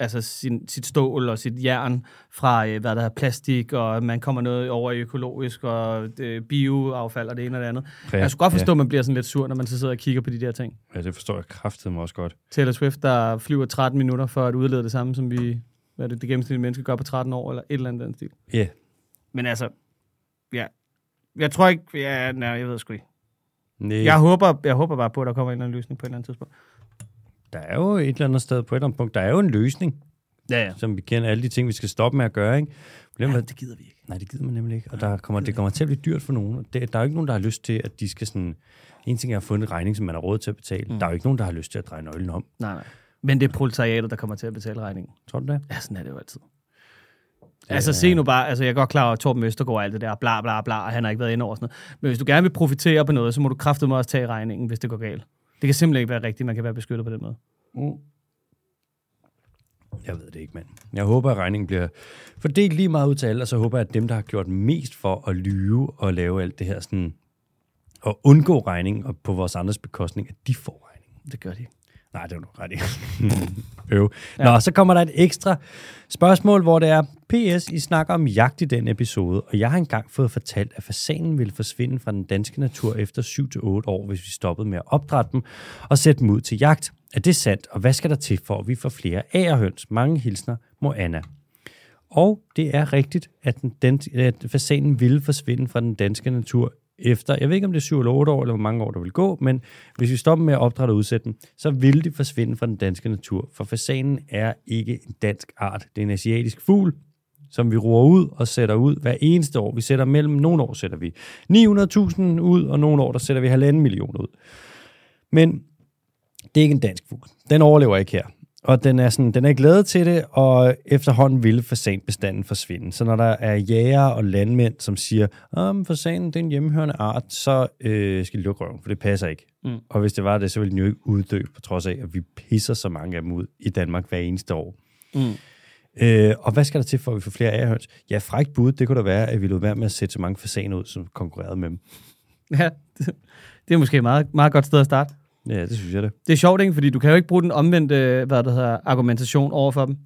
altså sin, sit stål og sit jern fra, øh, hvad der er plastik, og man kommer noget over i økologisk, og det, bioaffald og det ene og det andet. Ja. Jeg skulle godt forstå, at man bliver sådan lidt sur, når man så sidder og kigger på de der ting. Ja, det forstår jeg kraftedeme også godt. Taylor Swift, der flyver 13 minutter for at udlede det samme, som vi, hvad er det, det gennemsnitlige menneske gør på 13 år, eller et eller andet den stil. Ja, yeah. Men altså, ja. Jeg tror ikke, ja, nej, jeg ved sgu ikke. Nej, Jeg håber, jeg håber bare på, at der kommer en eller anden løsning på et eller andet tidspunkt. Der er jo et eller andet sted på et eller andet punkt, der er jo en løsning, Ja, ja. som vi kender alle de ting, vi skal stoppe med at gøre, ikke? Problemet, ja det gider vi ikke. Nej, det gider man nemlig ikke. Og der kommer, det kommer til at blive dyrt for nogen. Det, der er jo ikke nogen, der har lyst til, at de skal sådan... En ting er at få en regning, som man har råd til at betale. Mm. Der er jo ikke nogen, der har lyst til at dreje nøglen om. Nej, nej. Men det er proletariatet, der kommer til at betale regningen. Tror du det? Ja, sådan er det jo altid. Altså, se nu bare, altså jeg er godt klar over, at Torben Østergaard og alt det der, bla bla bla, og han har ikke været inde over sådan noget. Men hvis du gerne vil profitere på noget, så må du kraftedeme også tage regningen, hvis det går galt. Det kan simpelthen ikke være rigtigt, man kan være beskyttet på den måde. Mm. Jeg ved det ikke, mand. Jeg håber, at regningen bliver fordelt lige meget ud til alle, og så håber jeg, at dem, der har gjort mest for at lyve og lave alt det her sådan, og undgå regning og på vores andres bekostning, at de får regningen. Det gør de. Nej, det er du ret i. Øv. Nå, så kommer der et ekstra spørgsmål, hvor det er, PS, I snakker om jagt i den episode, og jeg har engang fået fortalt, at fasanen ville forsvinde fra den danske natur efter 7-8 år, hvis vi stoppede med at opdrætte dem og sætte dem ud til jagt. Er det sandt, og hvad skal der til for, at vi får flere agerhøns? Mange hilsner, Moana. Og det er rigtigt, at, den, den, at fasanen ville forsvinde fra den danske natur efter, jeg ved ikke om det er 7 eller 8 år, eller hvor mange år der vil gå, men hvis vi stopper med at opdrætte og udsætte dem, så vil de forsvinde fra den danske natur, for fasanen er ikke en dansk art. Det er en asiatisk fugl, som vi roer ud og sætter ud hver eneste år. Vi sætter mellem, nogle år sætter vi 900.000 ud, og nogle år der sætter vi halvanden million ud. Men det er ikke en dansk fugl. Den overlever ikke her. Og den er, sådan, den er lavet til det, og efterhånden vil fasanbestanden forsvinde. Så når der er jæger og landmænd, som siger, at fasanen det er en hjemmehørende art, så øh, skal de lukke røven, for det passer ikke. Mm. Og hvis det var det, så ville den jo ikke uddø, på trods af, at vi pisser så mange af dem ud i Danmark hver eneste år. Mm. Øh, og hvad skal der til, for at vi får flere ærehøns? Ja, frækt bud, det kunne da være, at vi lod være med at sætte så mange fasaner ud, som konkurrerede med dem. Ja, det, det er måske et meget, meget godt sted at starte. Ja, det synes jeg det. Det er sjovt, ikke? Fordi du kan jo ikke bruge den omvendte, hvad det hedder, argumentation over for dem.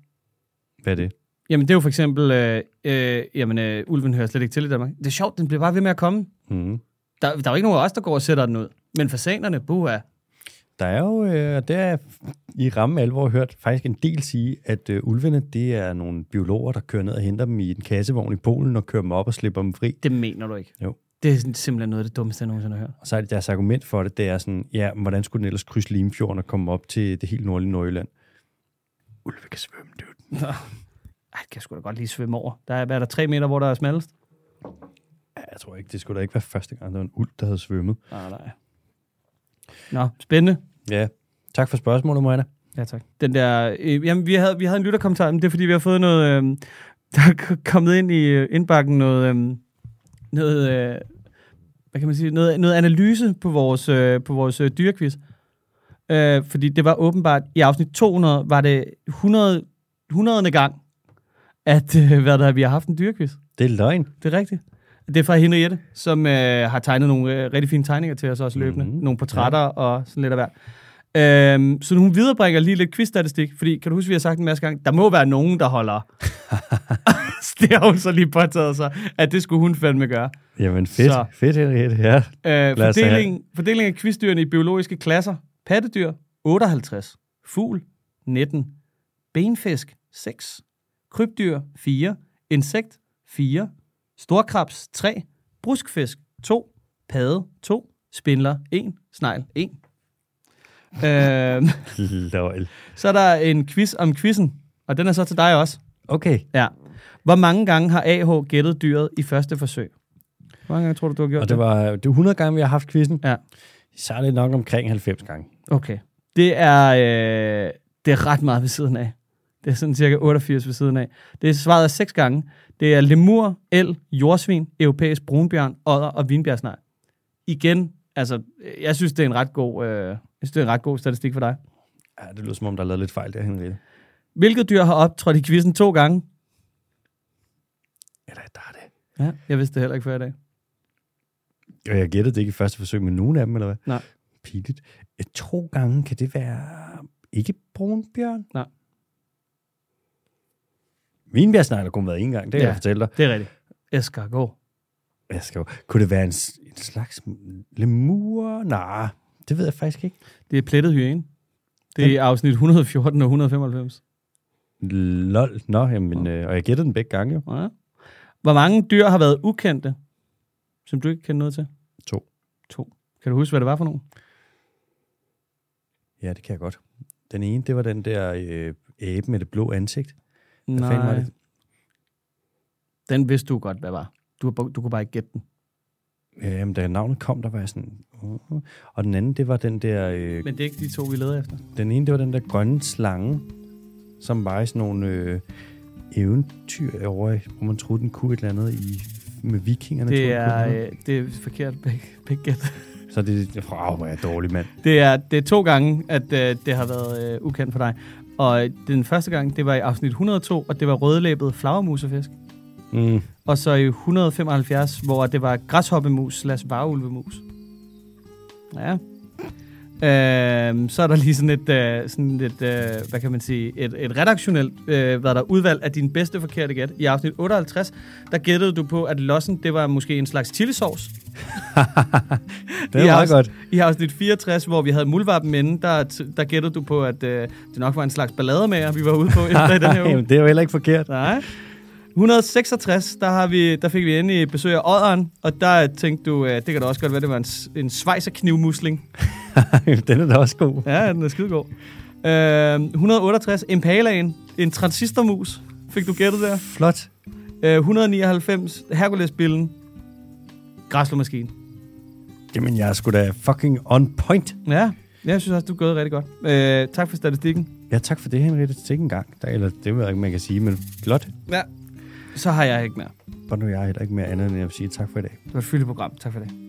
Hvad er det? Jamen, det er jo for eksempel, øh, øh, jamen, øh, ulven hører slet ikke til i Danmark. Det er sjovt, den bliver bare ved med at komme. Mm. Der, der er jo ikke nogen af os, der går og sætter den ud. Men fasanerne, buha. Der er jo, øh, der er i ramme alvor hørt faktisk en del sige, at øh, ulvene, det er nogle biologer, der kører ned og henter dem i en kassevogn i Polen og kører dem op og slipper dem fri. Det mener du ikke. Jo. Det er simpelthen noget af det dummeste, jeg nogensinde har hørt. Og så er det deres argument for det, det er sådan, ja, hvordan skulle den ellers krydse Limfjorden og komme op til det helt nordlige Nordjylland? Ulve kan svømme, dude. Ej, det kan jeg sgu da godt lige svømme over. Der er, hvad er der, tre meter, hvor der er smallest? Ja, jeg tror ikke, det skulle da ikke være første gang, der var en ulv, der havde svømmet. Nej, nej. Nå, spændende. Ja, tak for spørgsmålet, Moana. Ja, tak. Den der, øh, jamen, vi havde, vi havde en lytterkommentar, men det er fordi, vi har fået noget, øh, der er kommet ind i indbakken noget, øh, noget, øh, hvad kan man sige, noget, noget analyse på vores, øh, på vores øh, dyrequiz. Øh, fordi det var åbenbart, i afsnit 200, var det 100, 100. gang, at øh, hvad der, vi har haft en dyrequiz. Det er løgn. Det er rigtigt. Det er fra Henriette, som øh, har tegnet nogle øh, rigtig fine tegninger til os også løbende. Mhm. Mm-hmm. Nogle portrætter ja. og sådan lidt af hvert. Øhm, så hun viderebringer lige lidt quizstatistik, fordi kan du huske, vi har sagt en masse gange, der må være nogen, der holder. det har hun så lige påtaget sig, at det skulle hun fandme gøre. Jamen fedt, Så. fedt Henriette, ja. Øh, fordeling, fordeling af quizdyrene i biologiske klasser. Pattedyr 58. Fugl 19. Benfisk 6. Krybdyr 4. Insekt 4. Storkrabs 3. Bruskfisk 2. Padde 2. Spindler 1. Snegl 1. øh, Løgn. så er der en quiz om quizzen, og den er så til dig også. Okay, Ja. Hvor mange gange har AH gættet dyret i første forsøg? Hvor mange gange tror du, du har gjort og det var, det var 100 gange, vi har haft quizzen. Ja. Så er det nok omkring 90 gange. Okay. Det er, øh, det er ret meget ved siden af. Det er sådan cirka 88 ved siden af. Det er svaret af seks gange. Det er lemur, el, jordsvin, europæisk brunbjørn, odder og vinbjergsnegl. Igen, altså, jeg synes, det er en ret god, øh, jeg synes, det er en ret god statistik for dig. Ja, det lyder som om, der er lavet lidt fejl der, Henriette. Hvilket dyr har optrådt i quizzen to gange? Eller der er det. Ja, jeg vidste det heller ikke før i dag. Og jeg gættede det ikke i første forsøg med nogen af dem, eller hvad? Nej. Pinligt. Øh, To gange, kan det være ikke brunbjørn? Nej. Vinbjergsnegler kunne have været en gang, det kan Ja. ja. jeg fortælle dig. Det er rigtigt. Skal jo, kunne det være en, en slags lemur? Nej, det ved jeg faktisk ikke. Det er plettet hyæne. Det er afsnit 114 og 195. Lol. Nå, jamen, øh, og jeg gættede den begge gange jo. Ja. Hvor mange dyr har været ukendte, som du ikke kender noget til? To. To. Kan du huske, hvad det var for nogen? Ja, det kan jeg godt. Den ene, det var den der øh, abe med det blå ansigt. Hvad fanden var Nej, det? den vidste du godt, hvad var. Du, du kunne bare ikke gætte den. Jamen, da navnet kom, der var jeg sådan... Uh, og den anden, det var den der... Øh, Men det er ikke de to, vi leder efter. den ene, det var den der grønne slange, som var i sådan nogle øh, eventyr over, hvor man troede, den kunne et eller andet i, med vikingerne. Det er, øh, det er forkert begge. Så det er... Wow, hvor er jeg dårlig, mand. Det er, det er to gange, at øh, det har været øh, ukendt for dig. Og den første gang, det var i afsnit 102, og det var rødlæbet flagermusefisk. Mm. Og så i 175, hvor det var græshoppemus slash varulvemus. Ja. Øhm, så er der lige sådan et, øh, sådan et øh, hvad kan man sige, et, et redaktionelt øh, hvad der udvalg af din bedste forkerte gæt. I afsnit 58, der gættede du på, at lossen, det var måske en slags chilisauce. Det er I meget godt. I afsnit 64, hvor vi havde muldvarpen inde, der, der gættede du på, at øh, det nok var en slags ballademager, vi var ude på efter i den her uge. Jamen, det er jo heller ikke forkert. Nej. 166, der, har vi, der fik vi endelig besøg af Odderen, og der tænkte du, øh, det kan da også godt være, det var en, en svejserknivmusling. den er da også god. Ja, den er skidegod. Øh, 168, Impalaen, en transistormus, fik du gættet der. Flot. Øh, 199, Herculesbillen, græslåmaskine. Jamen, jeg er sgu da fucking on point. Ja, jeg synes også, du er gået rigtig godt. Øh, tak for statistikken. Ja, tak for det, Henriette. Til ikke engang. Der, eller det ved jeg ikke, man kan sige, men flot. Ja. Så har jeg ikke mere. Og nu er jeg heller ikke mere andet, end vil sige tak for i dag. Det var et fyldigt program. Tak for det.